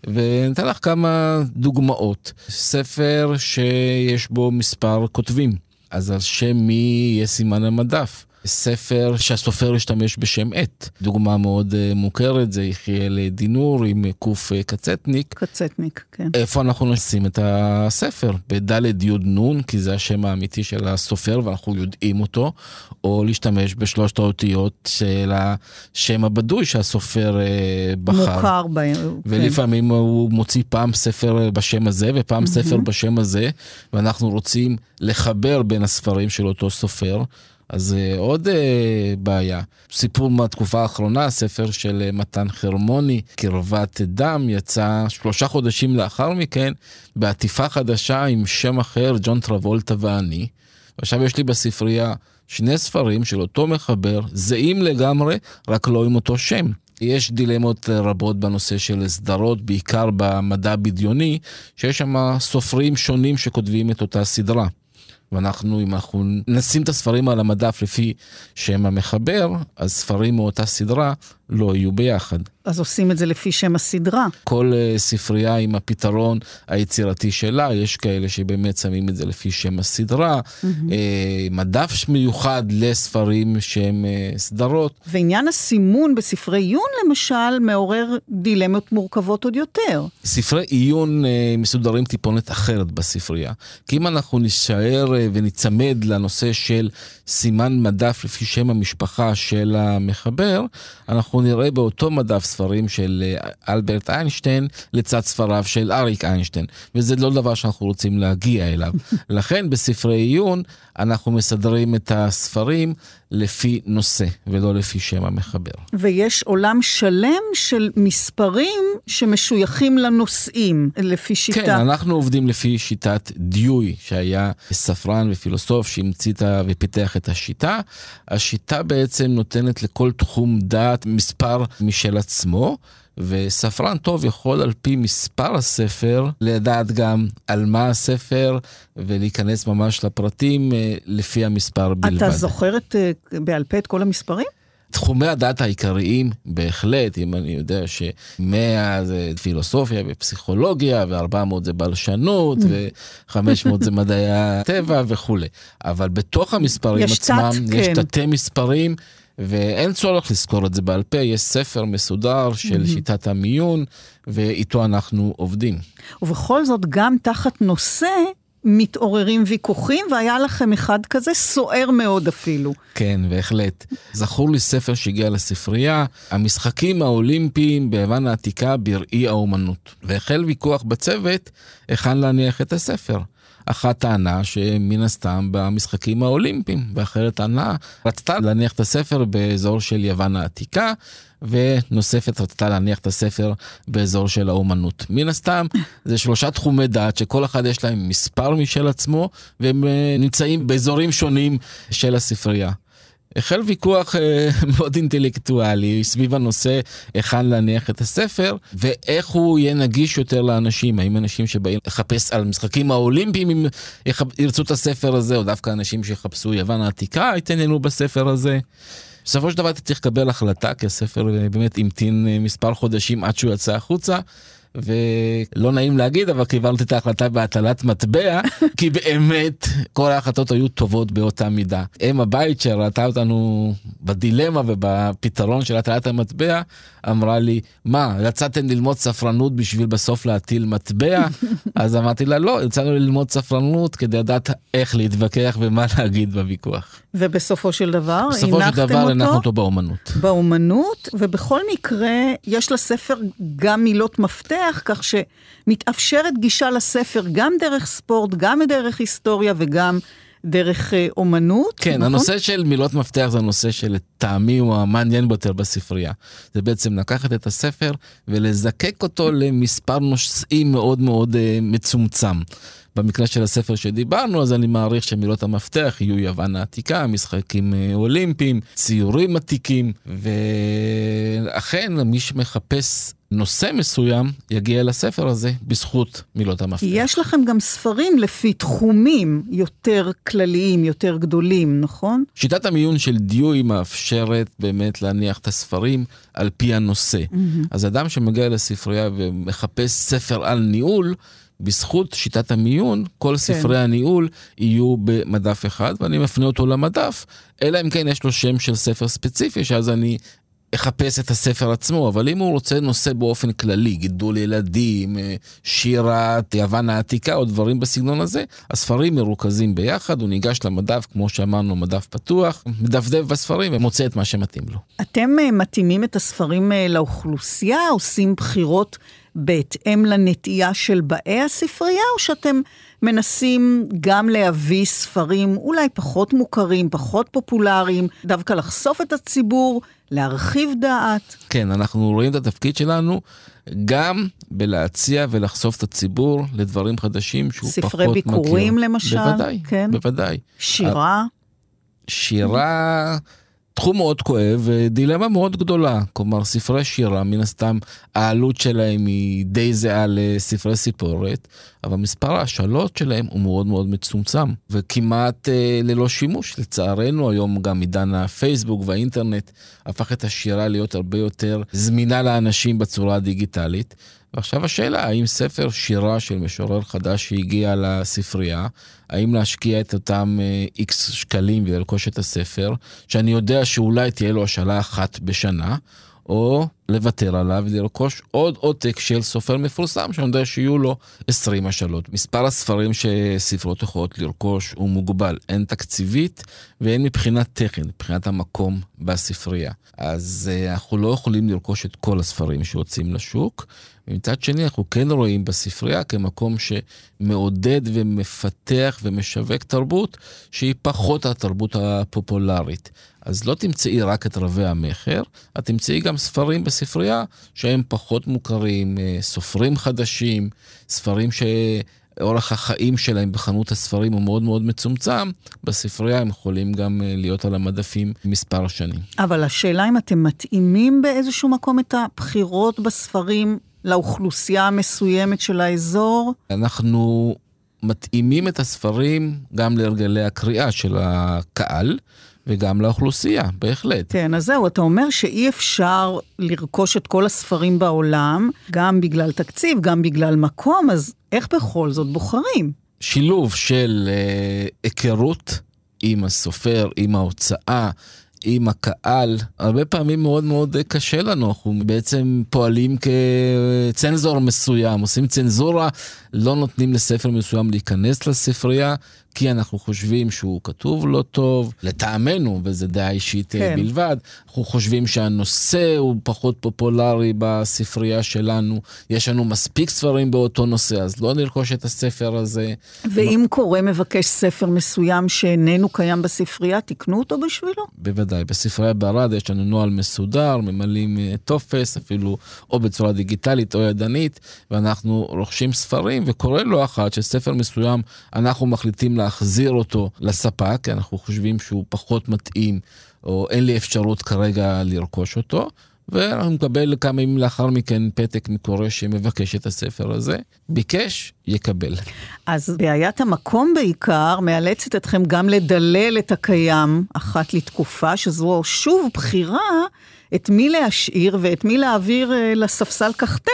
וניתן לך כמה דוגמאות. ספר שיש בו מספר כותבים, אז על שם מי יהיה סימן המדף. ספר שהסופר השתמש בשם עט. דוגמה מאוד uh, מוכרת זה יחיאל דינור עם קוף uh, קצטניק. קצטניק, כן. איפה אנחנו נשים את הספר? בדלת יוד נון, כי זה השם האמיתי של הסופר ואנחנו יודעים אותו, או להשתמש בשלושת האותיות של השם הבדוי שהסופר בחר. מוכר בהם, כן. ולפעמים הוא מוציא פעם ספר בשם הזה ופעם mm-hmm. ספר בשם הזה, ואנחנו רוצים לחבר בין הספרים של אותו סופר. אז uh, עוד uh, בעיה. סיפור מהתקופה האחרונה, ספר של uh, מתן חרמוני, קרבת דם, יצא שלושה חודשים לאחר מכן, בעטיפה חדשה עם שם אחר, ג'ון טרבולטה ואני. ועכשיו יש לי בספרייה שני ספרים של אותו מחבר, זהים לגמרי, רק לא עם אותו שם. יש דילמות רבות בנושא של סדרות, בעיקר במדע בדיוני, שיש שם סופרים שונים שכותבים את אותה סדרה. ואנחנו, אם אנחנו נשים את הספרים על המדף לפי שם המחבר, אז ספרים מאותה סדרה לא יהיו ביחד. אז עושים את זה לפי שם הסדרה. כל uh, ספרייה עם הפתרון היצירתי שלה, יש כאלה שבאמת שמים את זה לפי שם הסדרה. Mm-hmm. Uh, מדף מיוחד לספרים שהם uh, סדרות. ועניין הסימון בספרי עיון, למשל, מעורר דילמות מורכבות עוד יותר. ספרי עיון uh, מסודרים טיפונת אחרת בספרייה. כי אם אנחנו נשאר uh, וניצמד לנושא של סימן מדף לפי שם המשפחה של המחבר, אנחנו נראה באותו מדף ספרים של אה, אלברט איינשטיין לצד ספריו של אריק איינשטיין, וזה לא דבר שאנחנו רוצים להגיע אליו. <laughs> לכן בספרי עיון אנחנו מסדרים את הספרים לפי נושא ולא לפי שם המחבר. ויש עולם שלם של מספרים שמשויכים לנושאים, לפי שיטה. כן, אנחנו עובדים לפי שיטת דיואי, שהיה ספרן ופילוסוף שהמציא ופיתח את השיטה. השיטה בעצם נותנת לכל תחום דעת מספר משל עצמו. וספרן טוב יכול על פי מספר הספר לדעת גם על מה הספר ולהיכנס ממש לפרטים אה, לפי המספר בלבד. אתה זוכר את, אה, בעל פה את כל המספרים? תחומי הדת העיקריים, בהחלט, אם אני יודע ש-100 זה פילוסופיה ופסיכולוגיה, ו-400 זה בלשנות, ו-500 זה מדעי הטבע וכולי. אבל בתוך המספרים יש עצמם, תת, יש כן. תתי מספרים. ואין צורך לזכור את זה בעל פה, יש ספר מסודר של mm-hmm. שיטת המיון, ואיתו אנחנו עובדים. ובכל זאת, גם תחת נושא מתעוררים ויכוחים, והיה לכם אחד כזה סוער מאוד אפילו. כן, בהחלט. זכור לי ספר שהגיע לספרייה, המשחקים האולימפיים ביוון העתיקה בראי האומנות. והחל ויכוח בצוות היכן להניח את הספר. אחת טענה שמן הסתם במשחקים האולימפיים, ואחרת טענה רצתה להניח את הספר באזור של יוון העתיקה, ונוספת רצתה להניח את הספר באזור של האומנות. מן הסתם, זה שלושה תחומי דעת שכל אחד יש להם מספר משל עצמו, והם אה, נמצאים באזורים שונים של הספרייה. החל ויכוח אה, <laughs> מאוד אינטלקטואלי סביב הנושא היכן להניח את הספר ואיך הוא יהיה נגיש יותר לאנשים, האם אנשים שבאים לחפש על משחקים האולימפיים אם ירצו את הספר הזה או דווקא אנשים שיחפשו יוון העתיקה יתעניינו בספר הזה. בסופו של דבר אתה צריך לקבל החלטה כי הספר אה, באמת המתין אה, מספר חודשים עד שהוא יצא החוצה. ולא נעים להגיד, אבל קיבלתי את ההחלטה בהטלת מטבע, <laughs> כי באמת כל ההחלטות היו טובות באותה מידה. אם הבית שראתה אותנו בדילמה ובפתרון של הטלת המטבע, אמרה לי, מה, יצאתם ללמוד ספרנות בשביל בסוף להטיל מטבע? <laughs> אז אמרתי לה, לא, יצאנו ללמוד ספרנות כדי לדעת איך להתווכח ומה <laughs> להגיד בוויכוח. ובסופו של דבר, הנחתם אותו? בסופו של דבר הנחנו אותו באומנות. באומנות, ובכל מקרה, יש לספר גם מילות מפתח, כך שמתאפשרת גישה לספר גם דרך ספורט, גם דרך היסטוריה וגם דרך אה, אומנות. כן, נכון? הנושא של מילות מפתח זה הנושא שלטעמי הוא המעניין ביותר בספרייה. זה בעצם לקחת את הספר ולזקק אותו למספר נושאים מאוד מאוד אה, מצומצם. במקרה של הספר שדיברנו, אז אני מעריך שמילות המפתח יהיו יוון העתיקה, משחקים אה, אולימפיים, ציורים עתיקים, ואכן מי שמחפש נושא מסוים יגיע לספר הזה בזכות מילות המפתח. יש לכם גם ספרים לפי תחומים יותר כלליים, יותר גדולים, נכון? שיטת המיון של דיואי מאפשרת באמת להניח את הספרים על פי הנושא. Mm-hmm. אז אדם שמגיע לספרייה ומחפש ספר על ניהול, בזכות שיטת המיון, כל כן. ספרי הניהול יהיו במדף אחד, ואני מפנה אותו למדף, אלא אם כן יש לו שם של ספר ספציפי, שאז אני אחפש את הספר עצמו, אבל אם הוא רוצה נושא באופן כללי, גידול ילדים, אה, שירת יוון העתיקה או דברים בסגנון הזה, הספרים מרוכזים ביחד, הוא ניגש למדף, כמו שאמרנו, מדף פתוח, מדפדף בספרים ומוצא את מה שמתאים לו. אתם אה, מתאימים את הספרים אה, לאוכלוסייה, עושים בחירות בהתאם לנטייה של באי הספרייה, או שאתם מנסים גם להביא ספרים אולי פחות מוכרים, פחות פופולריים, דווקא לחשוף את הציבור, להרחיב דעת? כן, אנחנו רואים את התפקיד שלנו גם בלהציע ולחשוף את הציבור לדברים חדשים שהוא פחות מכיר. ספרי ביקורים למשל? בוודאי, כן. בוודאי. שירה? שירה... תחום מאוד כואב ודילמה מאוד גדולה. כלומר, ספרי שירה, מן הסתם, העלות שלהם היא די זהה לספרי סיפורת, אבל מספר ההשאלות שלהם הוא מאוד מאוד מצומצם, וכמעט אה, ללא שימוש. לצערנו, היום גם עידן הפייסבוק והאינטרנט הפך את השירה להיות הרבה יותר זמינה לאנשים בצורה הדיגיטלית. ועכשיו השאלה, האם ספר שירה של משורר חדש שהגיע לספרייה, האם להשקיע את אותם איקס אה, שקלים ולרכוש את הספר, שאני יודע שאולי תהיה לו השאלה אחת בשנה, או לוותר עליו ולרכוש עוד עותק של סופר מפורסם, שאני יודע שיהיו לו 20 השאלות. מספר הספרים שספרות יכולות לרכוש הוא מוגבל, הן תקציבית והן מבחינת טכן, מבחינת המקום בספרייה. אז uh, אנחנו לא יכולים לרכוש את כל הספרים שיוצאים לשוק. ומצד שני, אנחנו כן רואים בספרייה כמקום שמעודד ומפתח ומשווק תרבות שהיא פחות התרבות הפופולרית. אז לא תמצאי רק את רבי המכר, את תמצאי גם ספרים בספרייה שהם פחות מוכרים, אה, סופרים חדשים, ספרים שאורך החיים שלהם בחנות הספרים הוא מאוד מאוד מצומצם, בספרייה הם יכולים גם אה, להיות על המדפים מספר שנים. אבל השאלה אם אתם מתאימים באיזשהו מקום את הבחירות בספרים לאוכלוסייה המסוימת של האזור? אנחנו מתאימים את הספרים גם להרגלי הקריאה של הקהל. וגם לאוכלוסייה, בהחלט. כן, אז זהו, אתה אומר שאי אפשר לרכוש את כל הספרים בעולם, גם בגלל תקציב, גם בגלל מקום, אז איך בכל זאת בוחרים? שילוב של אה, היכרות עם הסופר, עם ההוצאה, עם הקהל, הרבה פעמים מאוד מאוד קשה לנו, אנחנו בעצם פועלים כצנזור מסוים, עושים צנזורה, לא נותנים לספר מסוים להיכנס לספרייה, כי אנחנו חושבים שהוא כתוב לא טוב, לטעמנו, וזו דעה אישית אה, כן. בלבד, אנחנו חושבים שהנושא הוא פחות פופולרי בספרייה שלנו, יש לנו מספיק ספרים באותו נושא, אז לא נרכוש את הספר הזה. ואם לא... קורא מבקש ספר מסוים שאיננו קיים בספרייה, תקנו אותו בשבילו? בוודאי, בספרייה בערד יש לנו נוהל מסודר, ממלאים אה, טופס, אפילו או בצורה דיגיטלית או ידנית, ואנחנו רוכשים ספרים, וקורה לא אחת שספר מסוים, אנחנו מחליטים להחזיר אותו לספק, כי אנחנו חושבים שהוא פחות מתאים, או אין לי אפשרות כרגע לרכוש אותו. ואנחנו נקבל כמה ימים לאחר מכן פתק מקורא שמבקש את הספר הזה. ביקש, יקבל. אז בעיית המקום בעיקר מאלצת אתכם גם לדלל את הקיים אחת לתקופה, שזו שוב בחירה את מי להשאיר ואת מי להעביר אה, לספסל קחטן.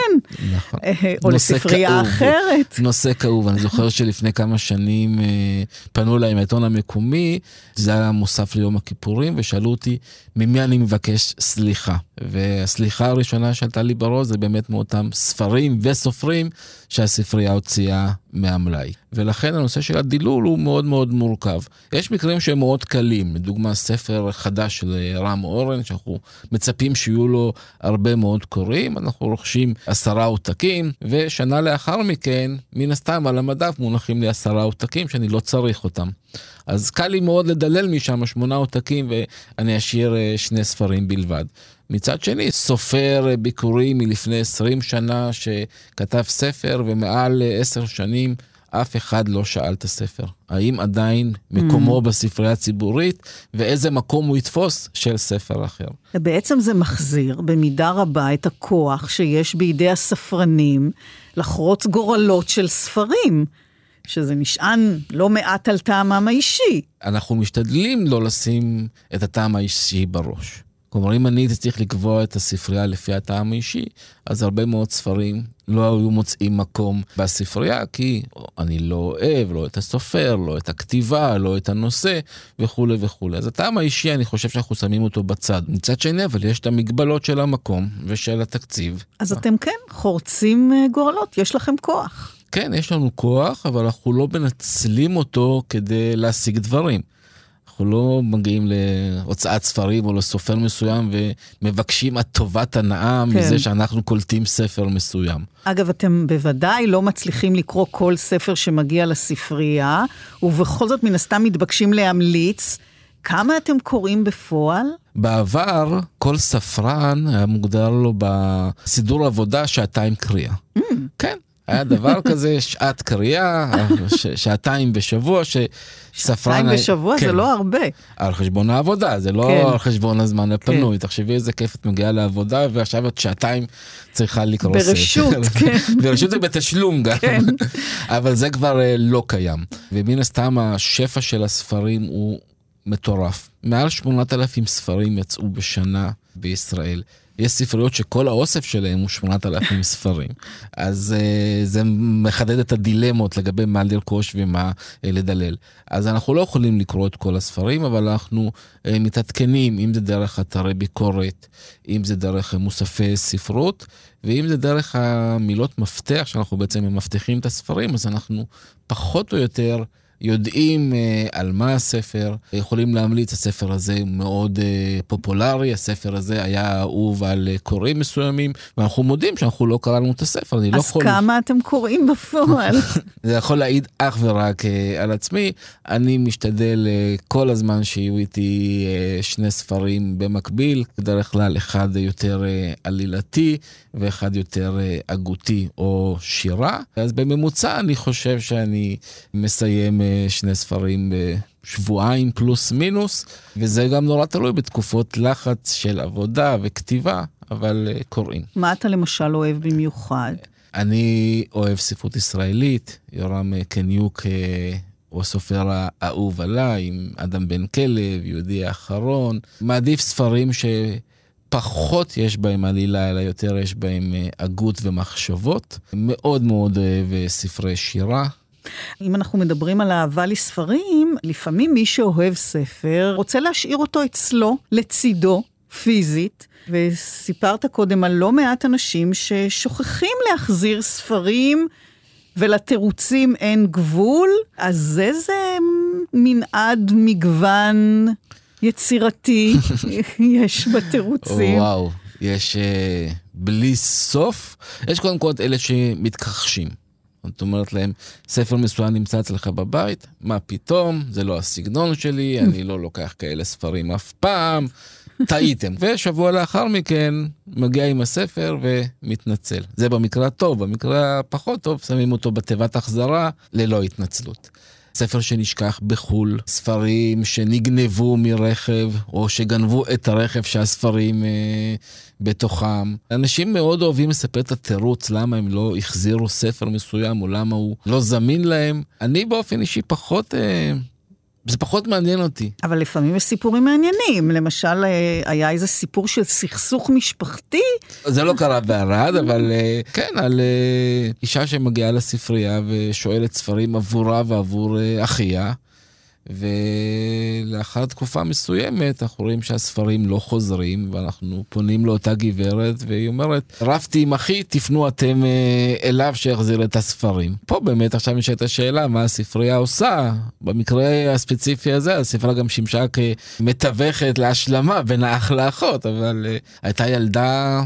נכון. אה, או לספרייה כאוב, אחרת. נושא כאוב. אני זוכר שלפני כמה שנים אה, פנו אליי מהעיתון המקומי, זה היה מוסף ליום הכיפורים, ושאלו אותי, ממי אני מבקש סליחה? והסליחה הראשונה שעלתה לי בראש זה באמת מאותם ספרים וסופרים שהספרייה הוציאה מהמלאי. ולכן הנושא של הדילול הוא מאוד מאוד מורכב. יש מקרים שהם מאוד קלים, לדוגמה ספר חדש של רם אורן, שאנחנו מצפים שיהיו לו הרבה מאוד קוראים, אנחנו רוכשים עשרה עותקים, ושנה לאחר מכן, מן הסתם על המדף מונחים לי עשרה עותקים שאני לא צריך אותם. אז קל לי מאוד לדלל משם שמונה עותקים ואני אשאיר אה, שני ספרים בלבד. מצד שני, סופר ביקורי מלפני 20 שנה שכתב ספר ומעל 10 שנים אף אחד לא שאל את הספר. האם עדיין מקומו mm. בספרייה הציבורית ואיזה מקום הוא יתפוס של ספר אחר. בעצם זה מחזיר במידה רבה את הכוח שיש בידי הספרנים לחרוץ גורלות של ספרים. שזה נשען לא מעט על טעמם האישי. אנחנו משתדלים לא לשים את הטעם האישי בראש. כלומר, אם אני הייתי צריך לקבוע את הספרייה לפי הטעם האישי, אז הרבה מאוד ספרים לא היו מוצאים מקום בספרייה, כי אני לא אוהב לא את הסופר, לא את הכתיבה, לא את הנושא, וכולי וכולי. אז הטעם האישי, אני חושב שאנחנו שמים אותו בצד. מצד שני, אבל יש את המגבלות של המקום ושל התקציב. אז אתם כן חורצים אה, גורלות, יש לכם כוח. כן, יש לנו כוח, אבל אנחנו לא מנצלים אותו כדי להשיג דברים. אנחנו לא מגיעים להוצאת ספרים או לסופר מסוים ומבקשים את טובת הנאה כן. מזה שאנחנו קולטים ספר מסוים. אגב, אתם בוודאי לא מצליחים לקרוא כל ספר שמגיע לספרייה, ובכל זאת מן הסתם מתבקשים להמליץ. כמה אתם קוראים בפועל? בעבר, כל ספרן היה מוגדר לו בסידור עבודה שעתיים קריאה. Mm. כן. היה דבר כזה, שעת קריאה, שעתיים בשבוע, שספרן... שעתיים בשבוע כן, זה לא הרבה. על חשבון העבודה, זה לא כן. על חשבון הזמן הפנוי. כן. תחשבי איזה כיף את מגיעה לעבודה, ועכשיו את שעתיים צריכה לקרוא ספר. ברשות, <laughs> כן. ברשות זה בתשלום גם. כן. אבל זה כבר אה, לא קיים. ומן הסתם השפע של הספרים הוא מטורף. מעל 8,000 ספרים יצאו בשנה בישראל. יש ספריות שכל האוסף שלהם הוא 8,000 <laughs> ספרים. אז uh, זה מחדד את הדילמות לגבי מה לרכוש ומה uh, לדלל. אז אנחנו לא יכולים לקרוא את כל הספרים, אבל אנחנו uh, מתעדכנים, אם זה דרך אתרי ביקורת, אם זה דרך מוספי ספרות, ואם זה דרך המילות מפתח, שאנחנו בעצם מבטיחים את הספרים, אז אנחנו פחות או יותר... יודעים uh, על מה הספר, יכולים להמליץ, הספר הזה מאוד uh, פופולרי, הספר הזה היה אהוב על uh, קוראים מסוימים, ואנחנו מודים שאנחנו לא קראנו את הספר, אני לא יכול... אז כמה אתם קוראים בפועל? <laughs> זה יכול להעיד אך ורק uh, על עצמי. אני משתדל uh, כל הזמן שיהיו איתי uh, שני ספרים במקביל, בדרך כלל אחד יותר uh, עלילתי ואחד יותר uh, הגותי או שירה. אז בממוצע אני חושב שאני מסיים... Uh, שני ספרים בשבועיים פלוס מינוס, וזה גם נורא תלוי בתקופות לחץ של עבודה וכתיבה, אבל אה, קוראים. מה אתה למשל אוהב במיוחד? אני אוהב ספרות ישראלית, יורם אה, קניוק אה, הוא הסופר האהוב עליי, עם אדם בן כלב, יהודי האחרון. מעדיף ספרים ש... פחות יש בהם עלילה, אלא יותר יש בהם הגות ומחשבות. מאוד מאוד אוהב ספרי שירה, אם אנחנו מדברים על אהבה לספרים, לפעמים מי שאוהב ספר רוצה להשאיר אותו אצלו, לצידו, פיזית. וסיפרת קודם על לא מעט אנשים ששוכחים להחזיר ספרים ולתירוצים אין גבול, אז איזה מנעד מגוון יצירתי <laughs> יש בתירוצים. וואו, יש uh, בלי סוף. יש קודם כל את אלה שמתכחשים. את אומרת להם, ספר מסוים נמצא אצלך בבית, מה פתאום, זה לא הסגנון שלי, אני לא לוקח כאלה ספרים אף פעם, <laughs> טעיתם. ושבוע לאחר מכן מגיע עם הספר ומתנצל. זה במקרה הטוב, במקרה הפחות טוב, שמים אותו בתיבת החזרה ללא התנצלות. ספר שנשכח בחו"ל, ספרים שנגנבו מרכב, או שגנבו את הרכב שהספרים אה, בתוכם. אנשים מאוד אוהבים לספר את התירוץ למה הם לא החזירו ספר מסוים, או למה הוא לא זמין להם. אני באופן אישי פחות... אה, זה פחות מעניין אותי. אבל לפעמים יש סיפורים מעניינים. למשל, אה, היה איזה סיפור של סכסוך משפחתי. זה לא קרה בערד, אבל אה, כן, על אה, אישה שמגיעה לספרייה ושואלת ספרים עבורה ועבור אחיה. ולאחר תקופה מסוימת אנחנו רואים שהספרים לא חוזרים ואנחנו פונים לאותה גברת והיא אומרת רבתי עם אחי תפנו אתם אה, אליו שיחזיר את הספרים. פה באמת עכשיו נשאלת השאלה מה הספרייה עושה במקרה הספציפי הזה הספרייה גם שימשה כמתווכת להשלמה בין האח לאחות אבל uh, הייתה ילדה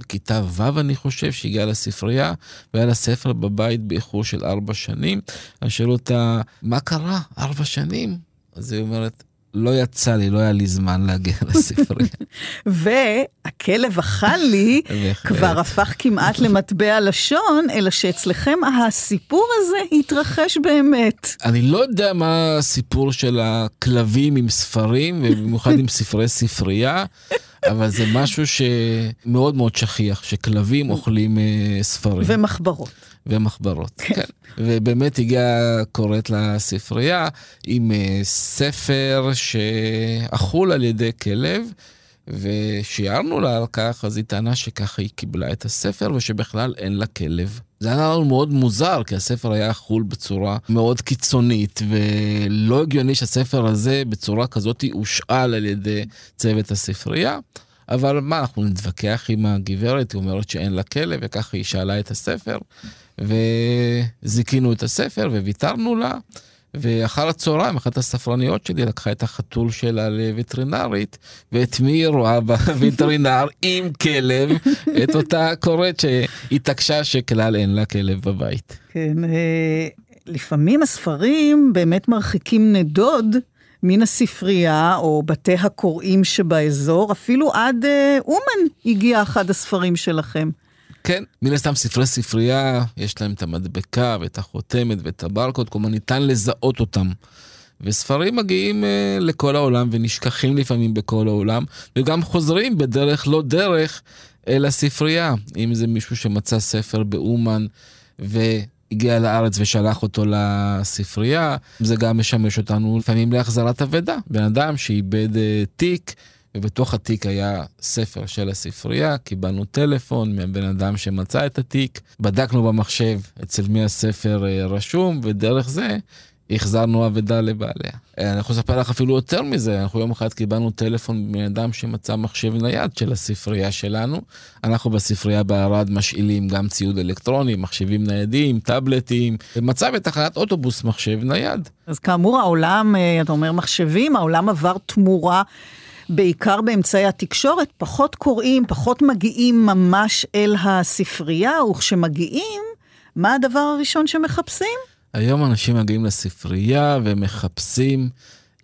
בכיתה ו' אני חושב, שהגיעה לספרייה, והיה לה ספר בבית באיחור של ארבע שנים. אני שואל אותה, מה קרה? ארבע שנים? אז היא אומרת, לא יצא לי, לא היה לי זמן להגיע <laughs> לספרייה. <laughs> והכלב אכל לי <laughs> כבר הפך כמעט למטבע לשון, אלא שאצלכם הסיפור הזה התרחש באמת. אני לא יודע מה הסיפור של הכלבים עם ספרים, ובמיוחד עם ספרי ספרייה. אבל זה משהו שמאוד מאוד שכיח, שכלבים אוכלים uh, ספרים. ומחברות. ומחברות, כן. כן. ובאמת הגיעה קוראת לספרייה עם uh, ספר שאכול על ידי כלב. ושיערנו לה על כך, אז היא טענה שככה היא קיבלה את הספר ושבכלל אין לה כלב. זה היה לנו מאוד מוזר, כי הספר היה חול בצורה מאוד קיצונית, ולא הגיוני שהספר הזה בצורה כזאת הושאל על ידי צוות הספרייה. אבל מה, אנחנו נתווכח עם הגברת, היא אומרת שאין לה כלב, וככה היא שאלה את הספר, וזיכינו את הספר וויתרנו לה. ואחר הצהריים, אחת הספרניות שלי לקחה את החתול שלה לווטרינרית, ואת מי היא רואה בווטרינר <laughs> עם כלב? את אותה קוראת שהתעקשה שכלל אין לה כלב בבית. כן, אה, לפעמים הספרים באמת מרחיקים נדוד. מן הספרייה או בתי הקוראים שבאזור, אפילו עד אה, אומן הגיע אחד הספרים שלכם. כן, מן הסתם ספרי ספרייה, יש להם את המדבקה ואת החותמת ואת הברקוד, כלומר ניתן לזהות אותם. וספרים מגיעים uh, לכל העולם ונשכחים לפעמים בכל העולם, וגם חוזרים בדרך לא דרך אל הספרייה. אם זה מישהו שמצא ספר באומן והגיע לארץ ושלח אותו לספרייה, זה גם משמש אותנו לפעמים להחזרת אבדה. בן אדם שאיבד uh, תיק, ובתוך התיק היה ספר של הספרייה, קיבלנו טלפון מהבן אדם שמצא את התיק, בדקנו במחשב אצל מי הספר uh, רשום, ודרך זה החזרנו אבדה לבעליה. אה, אני יכול לספר לך אפילו יותר מזה, אנחנו יום אחד קיבלנו טלפון מבן אדם שמצא מחשב נייד של הספרייה שלנו. אנחנו בספרייה בערד משאילים גם ציוד אלקטרוני, מחשבים ניידים, טאבלטים, ומצא בתחנת אוטובוס מחשב נייד. אז כאמור העולם, אה, אתה אומר מחשבים, העולם עבר תמורה. בעיקר באמצעי התקשורת, פחות קוראים, פחות מגיעים ממש אל הספרייה, וכשמגיעים, מה הדבר הראשון שמחפשים? היום אנשים מגיעים לספרייה ומחפשים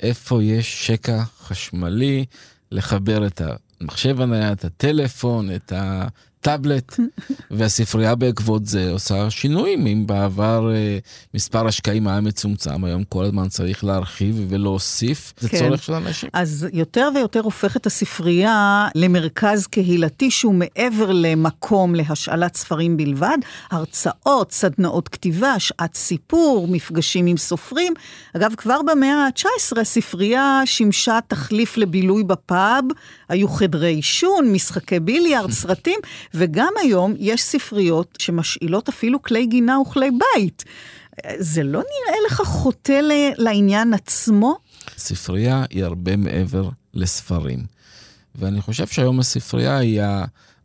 איפה יש שקע חשמלי לחבר את המחשב הנייד, את הטלפון, את ה... טאבלט, <laughs> והספרייה בעקבות זה עושה שינויים. אם בעבר אה, מספר השקעים היה מצומצם, היום כל הזמן צריך להרחיב ולהוסיף, זה כן. צורך של אנשים. אז יותר ויותר הופכת הספרייה למרכז קהילתי שהוא מעבר למקום להשאלת ספרים בלבד, הרצאות, סדנאות כתיבה, שעת סיפור, מפגשים עם סופרים. אגב, כבר במאה ה-19 הספרייה שימשה תחליף לבילוי בפאב, היו חדרי עישון, משחקי ביליארד, <laughs> סרטים. וגם היום יש ספריות שמשאילות אפילו כלי גינה וכלי בית. זה לא נראה לך חוטא לעניין עצמו? ספרייה היא הרבה מעבר לספרים. ואני חושב שהיום הספרייה היא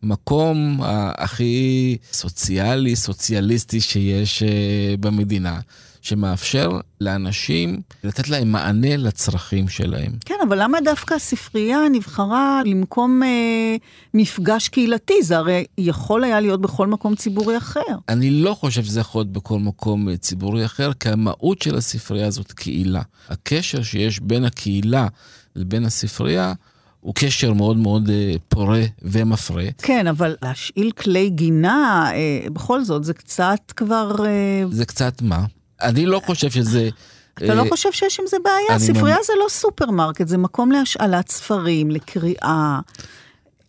המקום הכי סוציאלי, סוציאליסטי שיש אה, במדינה. שמאפשר לאנשים לתת להם מענה לצרכים שלהם. כן, אבל למה דווקא הספרייה נבחרה למקום אה, מפגש קהילתי? זה הרי יכול היה להיות בכל מקום ציבורי אחר. אני לא חושב שזה יכול להיות בכל מקום אה, ציבורי אחר, כי המהות של הספרייה הזאת קהילה. הקשר שיש בין הקהילה לבין הספרייה, הוא קשר מאוד מאוד אה, פורה ומפרה. כן, אבל להשאיל כלי גינה, אה, בכל זאת, זה קצת כבר... אה... זה קצת מה? אני לא חושב שזה... אתה לא אה, חושב שיש עם זה בעיה? ספרייה זה לא סופרמרקט, זה מקום להשאלת ספרים, לקריאה.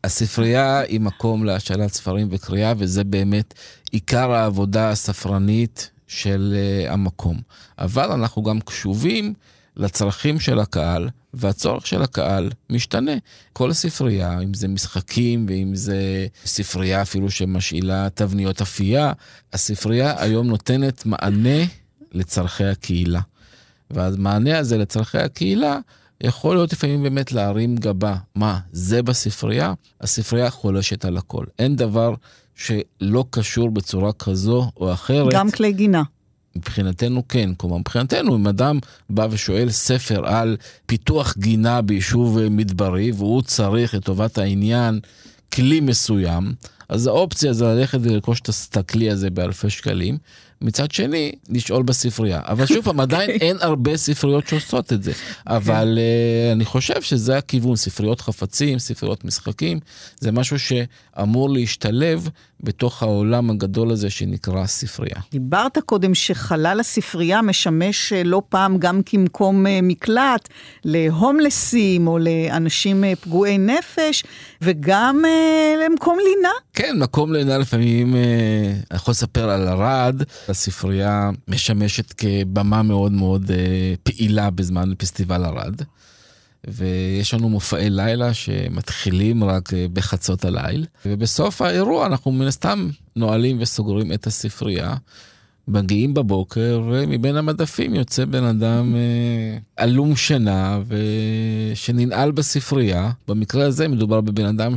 הספרייה היא מקום להשאלת ספרים וקריאה, וזה באמת עיקר העבודה הספרנית של uh, המקום. אבל אנחנו גם קשובים לצרכים של הקהל, והצורך של הקהל משתנה. כל הספרייה, אם זה משחקים ואם זה ספרייה אפילו שמשאילה תבניות אפייה, הספרייה היום נותנת מענה לצורכי הקהילה. והמענה הזה לצורכי הקהילה יכול להיות לפעמים באמת להרים גבה. מה, זה בספרייה? הספרייה חולשת על הכל. אין דבר שלא קשור בצורה כזו או אחרת. גם כלי גינה. מבחינתנו כן, כלומר מבחינתנו אם אדם בא ושואל ספר על פיתוח גינה ביישוב מדברי והוא צריך לטובת העניין כלי מסוים, אז האופציה זה ללכת ולרכוש את הכלי הזה באלפי שקלים, מצד שני, לשאול בספרייה. אבל שוב פעם, עדיין <laughs> אין הרבה ספריות שעושות את זה. אבל uh, אני חושב שזה הכיוון, ספריות חפצים, ספריות משחקים, זה משהו שאמור להשתלב בתוך העולם הגדול הזה שנקרא ספרייה. דיברת קודם שחלל הספרייה משמש אה, לא פעם גם כמקום אה, מקלט להומלסים או לאנשים פגועי נפש, וגם למקום לינה. כן, מקום לינה לפעמים, אני יכול לספר על ערד. הספרייה משמשת כבמה מאוד מאוד אה, פעילה בזמן פסטיבל ערד. ויש לנו מופעי לילה שמתחילים רק אה, בחצות הליל, ובסוף האירוע אנחנו מן הסתם נועלים וסוגרים את הספרייה. מגיעים בבוקר ומבין המדפים יוצא בן אדם אה, עלום שינה ושננעל בספרייה. במקרה הזה מדובר בבן אדם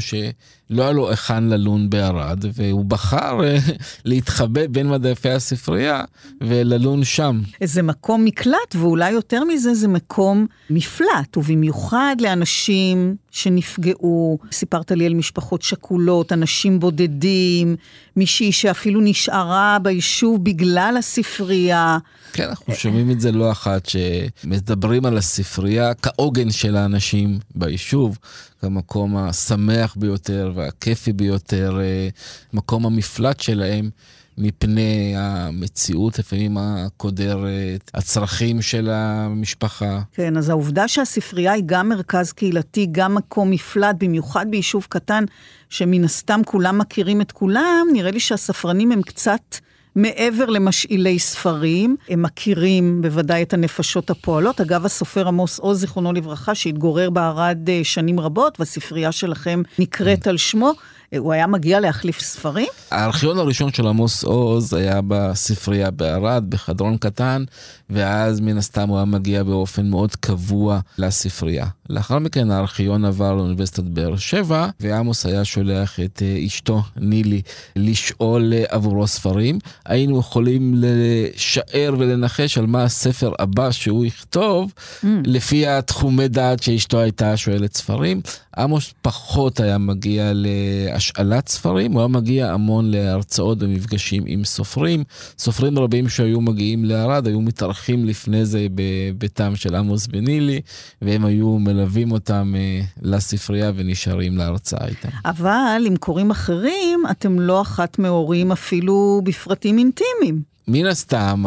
שלא היה לו היכן ללון בערד והוא בחר אה, <laughs> להתחבא בין מדפי הספרייה וללון שם. זה מקום מקלט ואולי יותר מזה זה מקום מפלט ובמיוחד לאנשים שנפגעו. סיפרת לי על משפחות שכולות, אנשים בודדים, מישהי שאפילו נשארה ביישוב בגלל הספרייה. כן, אנחנו שומעים את זה לא אחת, שמדברים על הספרייה כעוגן של האנשים ביישוב. כמקום השמח ביותר והכיפי ביותר, אה, מקום המפלט שלהם. מפני המציאות לפעמים הקודרת, הצרכים של המשפחה. כן, אז העובדה שהספרייה היא גם מרכז קהילתי, גם מקום מפלט, במיוחד ביישוב קטן, שמן הסתם כולם מכירים את כולם, נראה לי שהספרנים הם קצת... מעבר למשאילי ספרים, הם מכירים בוודאי את הנפשות הפועלות. אגב, הסופר עמוס עוז, זיכרונו לברכה, שהתגורר בערד אה, שנים רבות, והספרייה שלכם נקראת על שמו. הוא היה מגיע להחליף ספרים? הארכיון הראשון של עמוס עוז היה בספרייה בערד, בחדרון קטן, ואז מן הסתם הוא היה מגיע באופן מאוד קבוע לספרייה. לאחר מכן הארכיון עבר לאוניברסיטת באר שבע, ועמוס היה שולח את אה, אשתו נילי לשאול אה, עבורו ספרים. היינו יכולים לשער ולנחש על מה הספר הבא שהוא יכתוב, mm. לפי התחומי דעת שאשתו הייתה שואלת ספרים. עמוס פחות היה מגיע להשאלת ספרים, הוא היה מגיע המון להרצאות ומפגשים עם סופרים. סופרים רבים שהיו מגיעים לערד היו מתארחים לפני זה בביתם של עמוס ונילי, והם היו מלווים אותם אה, לספרייה ונשארים להרצאה איתם. אבל עם קוראים אחרים, אתם לא אחת מהורים אפילו בפרטים אינטימיים. מן הסתם,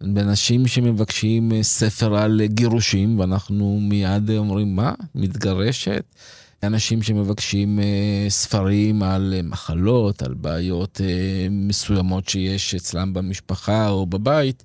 באנשים שמבקשים אה, ספר על גירושים, ואנחנו מיד אומרים, מה? מתגרשת? אנשים שמבקשים אה, ספרים על מחלות, על בעיות מסוימות שיש אצלם במשפחה או בבית.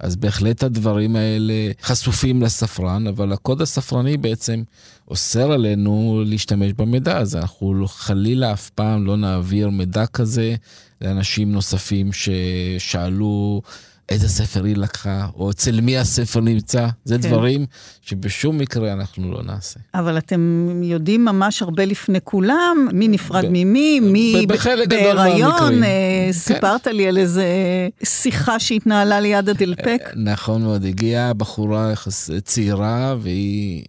אז בהחלט הדברים האלה חשופים לספרן, אבל הקוד הספרני בעצם אוסר עלינו להשתמש במידע הזה. אנחנו חלילה אף פעם לא נעביר מידע כזה לאנשים נוספים ששאלו איזה ספר היא לקחה, או אצל מי הספר נמצא. זה כן. דברים שבשום מקרה אנחנו לא נעשה. אבל אתם יודעים ממש הרבה לפני כולם, מי נפרד ב- ממי, מי בהיריון. אה, כן. סיפרת לי על איזה שיחה שהתנהלה ליד הדלפק. אה, נכון מאוד, הגיעה בחורה צעירה, והיא...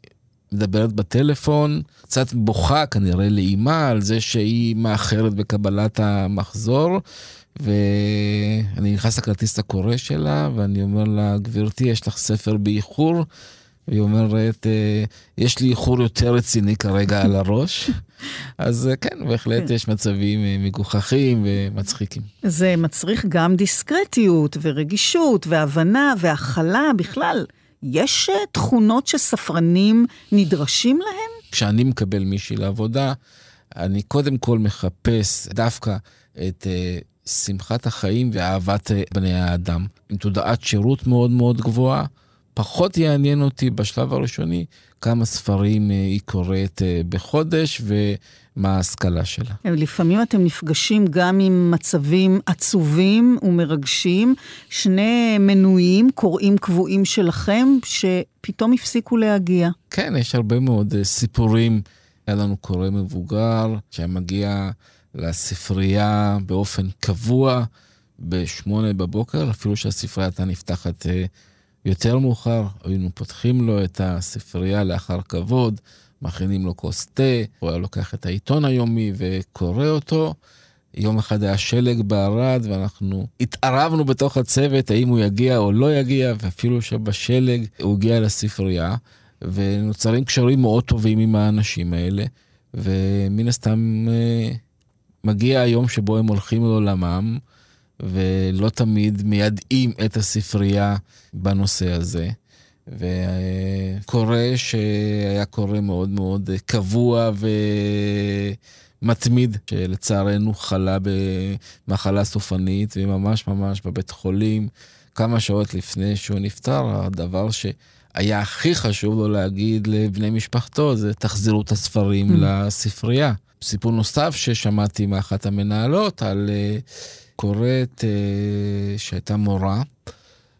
מדברת בטלפון, קצת בוכה כנראה לאימה על זה שהיא מאחרת בקבלת המחזור, ואני נכנס לכרטיס הקורא שלה, ואני אומר לה, גברתי, יש לך ספר באיחור? והיא אומרת, אה, יש לי איחור יותר רציני כרגע על הראש. <laughs> אז אה, כן, בהחלט כן. יש מצבים אה, מגוחכים ומצחיקים. זה מצריך גם דיסקרטיות ורגישות והבנה והכלה בכלל. יש תכונות שספרנים נדרשים להן? כשאני מקבל מישהי לעבודה, אני קודם כל מחפש דווקא את שמחת החיים ואהבת אה, בני האדם. עם תודעת שירות מאוד מאוד גבוהה. פחות יעניין אותי בשלב הראשוני כמה ספרים אה, היא קוראת אה, בחודש ומה ההשכלה שלה. לפעמים אתם נפגשים גם עם מצבים עצובים ומרגשים, שני מנויים, קוראים קבועים שלכם, שפתאום הפסיקו להגיע. כן, יש הרבה מאוד סיפורים. היה לנו קורא מבוגר שהיה מגיע לספרייה באופן קבוע בשמונה בבוקר, אפילו שהספרייה הייתה נפתחת אה, יותר מאוחר, היינו פותחים לו את הספרייה לאחר כבוד, מכינים לו כוס תה, הוא היה לוקח את העיתון היומי וקורא אותו. יום אחד היה שלג בערד, ואנחנו התערבנו בתוך הצוות, האם הוא יגיע או לא יגיע, ואפילו שבשלג הוא הגיע לספרייה, ונוצרים קשרים מאוד טובים עם האנשים האלה, ומן הסתם אה, מגיע היום שבו הם הולכים לעולמם, ולא תמיד מיידעים את הספרייה בנושא הזה. וקורא שהיה קורא מאוד מאוד קבוע ומתמיד, שלצערנו חלה במחלה סופנית, וממש ממש בבית חולים, כמה שעות לפני שהוא נפטר, הדבר שהיה הכי חשוב לו להגיד לבני משפחתו זה תחזירו את הספרים mm. לספרייה. סיפור נוסף ששמעתי מאחת המנהלות על uh, קוראת uh, שהייתה מורה,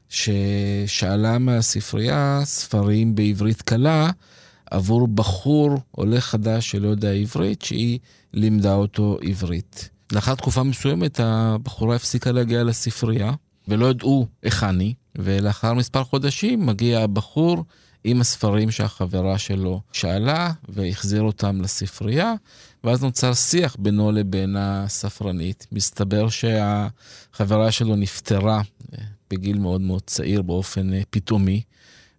ששאלה מהספרייה ספרים בעברית קלה עבור בחור עולה חדש שלא יודע עברית, שהיא לימדה אותו עברית. לאחר תקופה מסוימת הבחורה הפסיקה להגיע לספרייה, ולא ידעו היכן היא, ולאחר מספר חודשים מגיע הבחור עם הספרים שהחברה שלו שאלה, והחזיר אותם לספרייה, ואז נוצר שיח בינו לבין הספרנית. מסתבר שהחברה שלו נפטרה אה, בגיל מאוד מאוד צעיר באופן אה, פתאומי,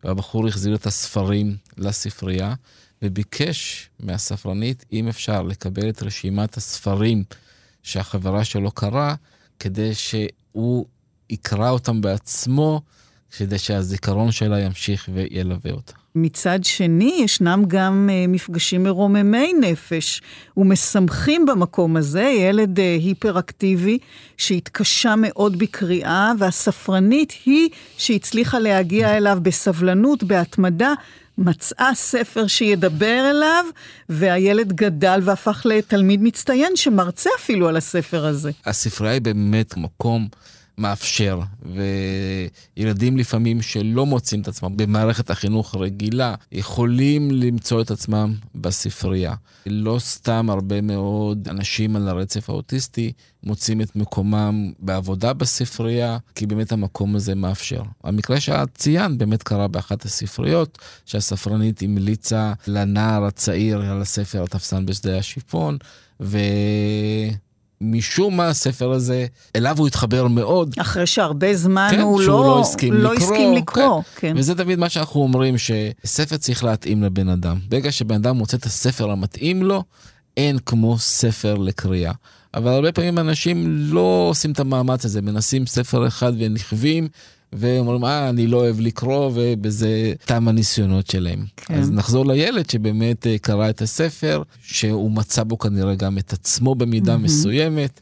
והבחור החזיר את הספרים לספרייה, וביקש מהספרנית, אם אפשר, לקבל את רשימת הספרים שהחברה שלו קרא, כדי שהוא יקרא אותם בעצמו, כדי שהזיכרון שלה ימשיך וילווה אותה. מצד שני, ישנם גם uh, מפגשים מרוממי נפש ומשמחים במקום הזה. ילד uh, היפראקטיבי שהתקשה מאוד בקריאה, והספרנית היא שהצליחה להגיע אליו בסבלנות, בהתמדה. מצאה ספר שידבר אליו, והילד גדל והפך לתלמיד מצטיין שמרצה אפילו על הספר הזה. הספרייה היא באמת מקום מאפשר, וילדים לפעמים שלא מוצאים את עצמם במערכת החינוך הרגילה, יכולים למצוא את עצמם בספרייה. לא סתם הרבה מאוד אנשים על הרצף האוטיסטי מוצאים את מקומם בעבודה בספרייה, כי באמת המקום הזה מאפשר. המקרה שאת ציינת באמת קרה באחת הספריות, שהספרנית המליצה לנער הצעיר על הספר התפסן בשדה השיפון, ו... משום מה הספר הזה, אליו הוא התחבר מאוד. אחרי שהרבה זמן כן, הוא לא, לא הסכים לא לקרוא. הסכים לקרוא כן. כן. וזה תמיד מה שאנחנו אומרים, שספר צריך להתאים לבן אדם. ברגע שבן אדם מוצא את הספר המתאים לו, אין כמו ספר לקריאה. אבל הרבה פעמים אנשים לא עושים את המאמץ הזה, מנסים ספר אחד ונכווים, ואומרים, אה, אני לא אוהב לקרוא, ובזה תם הניסיונות שלהם. כן. אז נחזור לילד שבאמת אה, קרא את הספר, שהוא מצא בו כנראה גם את עצמו במידה mm-hmm. מסוימת,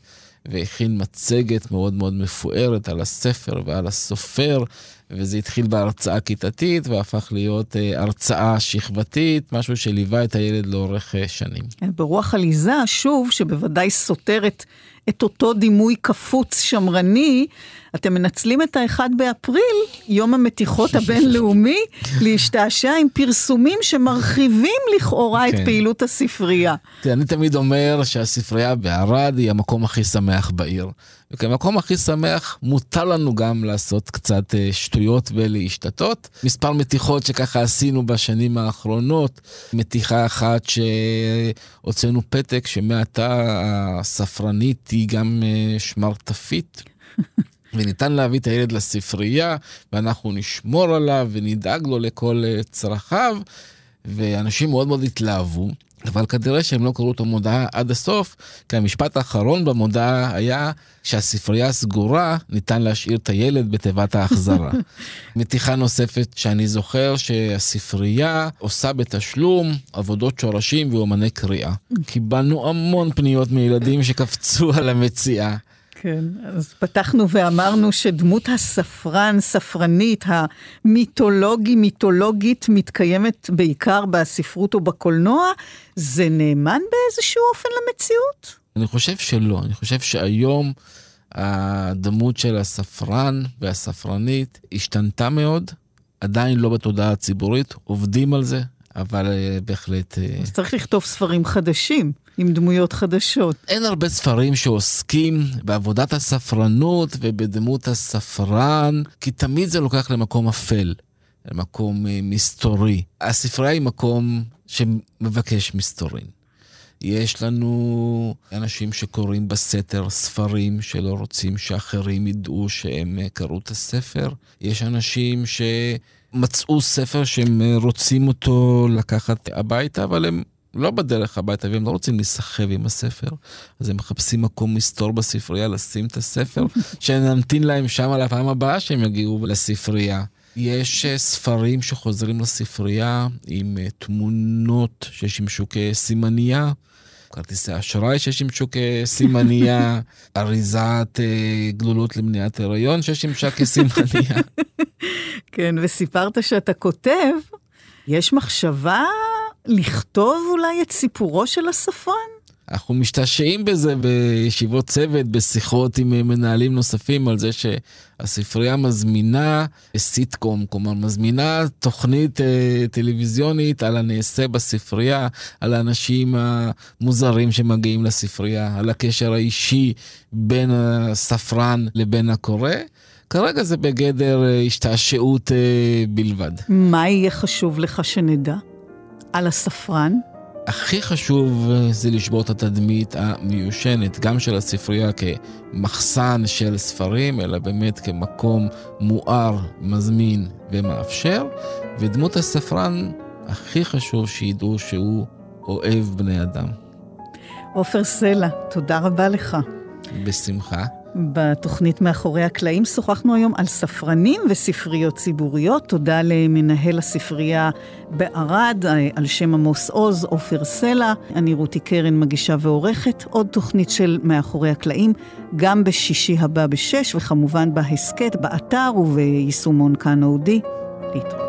והכין מצגת מאוד מאוד מפוארת על הספר ועל הסופר, וזה התחיל בהרצאה כיתתית והפך להיות אה, הרצאה שכבתית, משהו שליווה את הילד לאורך אה, שנים. ברוח עליזה, שוב, שבוודאי סותרת את אותו דימוי קפוץ שמרני, אתם מנצלים את האחד באפריל, יום המתיחות הבינלאומי, <laughs> להשתעשע עם פרסומים שמרחיבים לכאורה כן. את פעילות הספרייה. אני תמיד אומר שהספרייה בערד היא המקום הכי שמח בעיר. וכמקום הכי שמח, מותר לנו גם לעשות קצת אה, שטויות ולהשתתות. מספר מתיחות שככה עשינו בשנים האחרונות, מתיחה אחת שהוצאנו פתק שמעתה הספרנית היא גם אה, שמרטפית. <laughs> וניתן להביא את הילד לספרייה, ואנחנו נשמור עליו ונדאג לו לכל אה, צרכיו, ואנשים מאוד מאוד התלהבו. אבל כנראה שהם לא קראו את המודעה עד הסוף, כי המשפט האחרון במודעה היה שהספרייה סגורה, ניתן להשאיר את הילד בתיבת ההחזרה. <laughs> מתיחה נוספת שאני זוכר שהספרייה עושה בתשלום עבודות שורשים ואומני קריאה. קיבלנו המון פניות מילדים שקפצו על המציאה. כן, אז פתחנו ואמרנו שדמות הספרן, ספרנית, המיתולוגי, מיתולוגית, מתקיימת בעיקר בספרות או בקולנוע. זה נאמן באיזשהו אופן למציאות? אני חושב שלא. אני חושב שהיום הדמות של הספרן והספרנית השתנתה מאוד, עדיין לא בתודעה הציבורית, עובדים על זה, אבל uh, בהחלט... Uh... אז צריך לכתוב ספרים חדשים. עם דמויות חדשות. אין הרבה ספרים שעוסקים בעבודת הספרנות ובדמות הספרן, כי תמיד זה לוקח למקום אפל, למקום uh, מסתורי. הספרייה היא מקום שמבקש מסתורין. יש לנו אנשים שקוראים בסתר ספרים שלא רוצים שאחרים ידעו שהם קראו את הספר. יש אנשים ש... מצאו ספר שהם אה, רוצים אותו לקחת הביתה, אבל הם לא בדרך הביתה והם לא רוצים להיסחב עם הספר, אז הם מחפשים מקום מסתור בספרייה, לשים את הספר, <laughs> שנמתין להם שם לפעם הבאה שהם יגיעו לספרייה. יש אה, ספרים שחוזרים לספרייה עם אה, תמונות ששימשו כסימנייה. כרטיסי אשראי ששימשו כסימניה, <laughs> אריזת אה, גלולות למניעת הריון ששימשה כסימניה. <laughs> כן, וסיפרת שאתה כותב, יש מחשבה לכתוב אולי את סיפורו של הספרן? אנחנו משתעשעים בזה בישיבות צוות, בשיחות עם מנהלים נוספים על זה שהספרייה מזמינה סיטקום, כלומר מזמינה תוכנית אה, טלוויזיונית על הנעשה בספרייה, על האנשים המוזרים שמגיעים לספרייה, על הקשר האישי בין הספרן לבין הקורא. כרגע זה בגדר אה, השתעשעות אה, בלבד. מה יהיה חשוב לך שנדע על הספרן? הכי חשוב אה, זה לשבור את התדמית המיושנת, גם של הספרייה כמחסן של ספרים, אלא באמת כמקום מואר, מזמין ומאפשר, ודמות הספרן הכי חשוב שידעו שהוא אוהב בני אדם. עופר סלע, תודה רבה לך. בשמחה. בתוכנית מאחורי הקלעים שוחחנו היום על ספרנים וספריות ציבוריות. תודה למנהל הספרייה בערד, על שם עמוס עוז, עופר סלע. אני רותי קרן, מגישה ועורכת. עוד תוכנית של מאחורי הקלעים, גם בשישי הבא בשש, וכמובן בהסכת, באתר וביישומון כאן אודי. להתראות.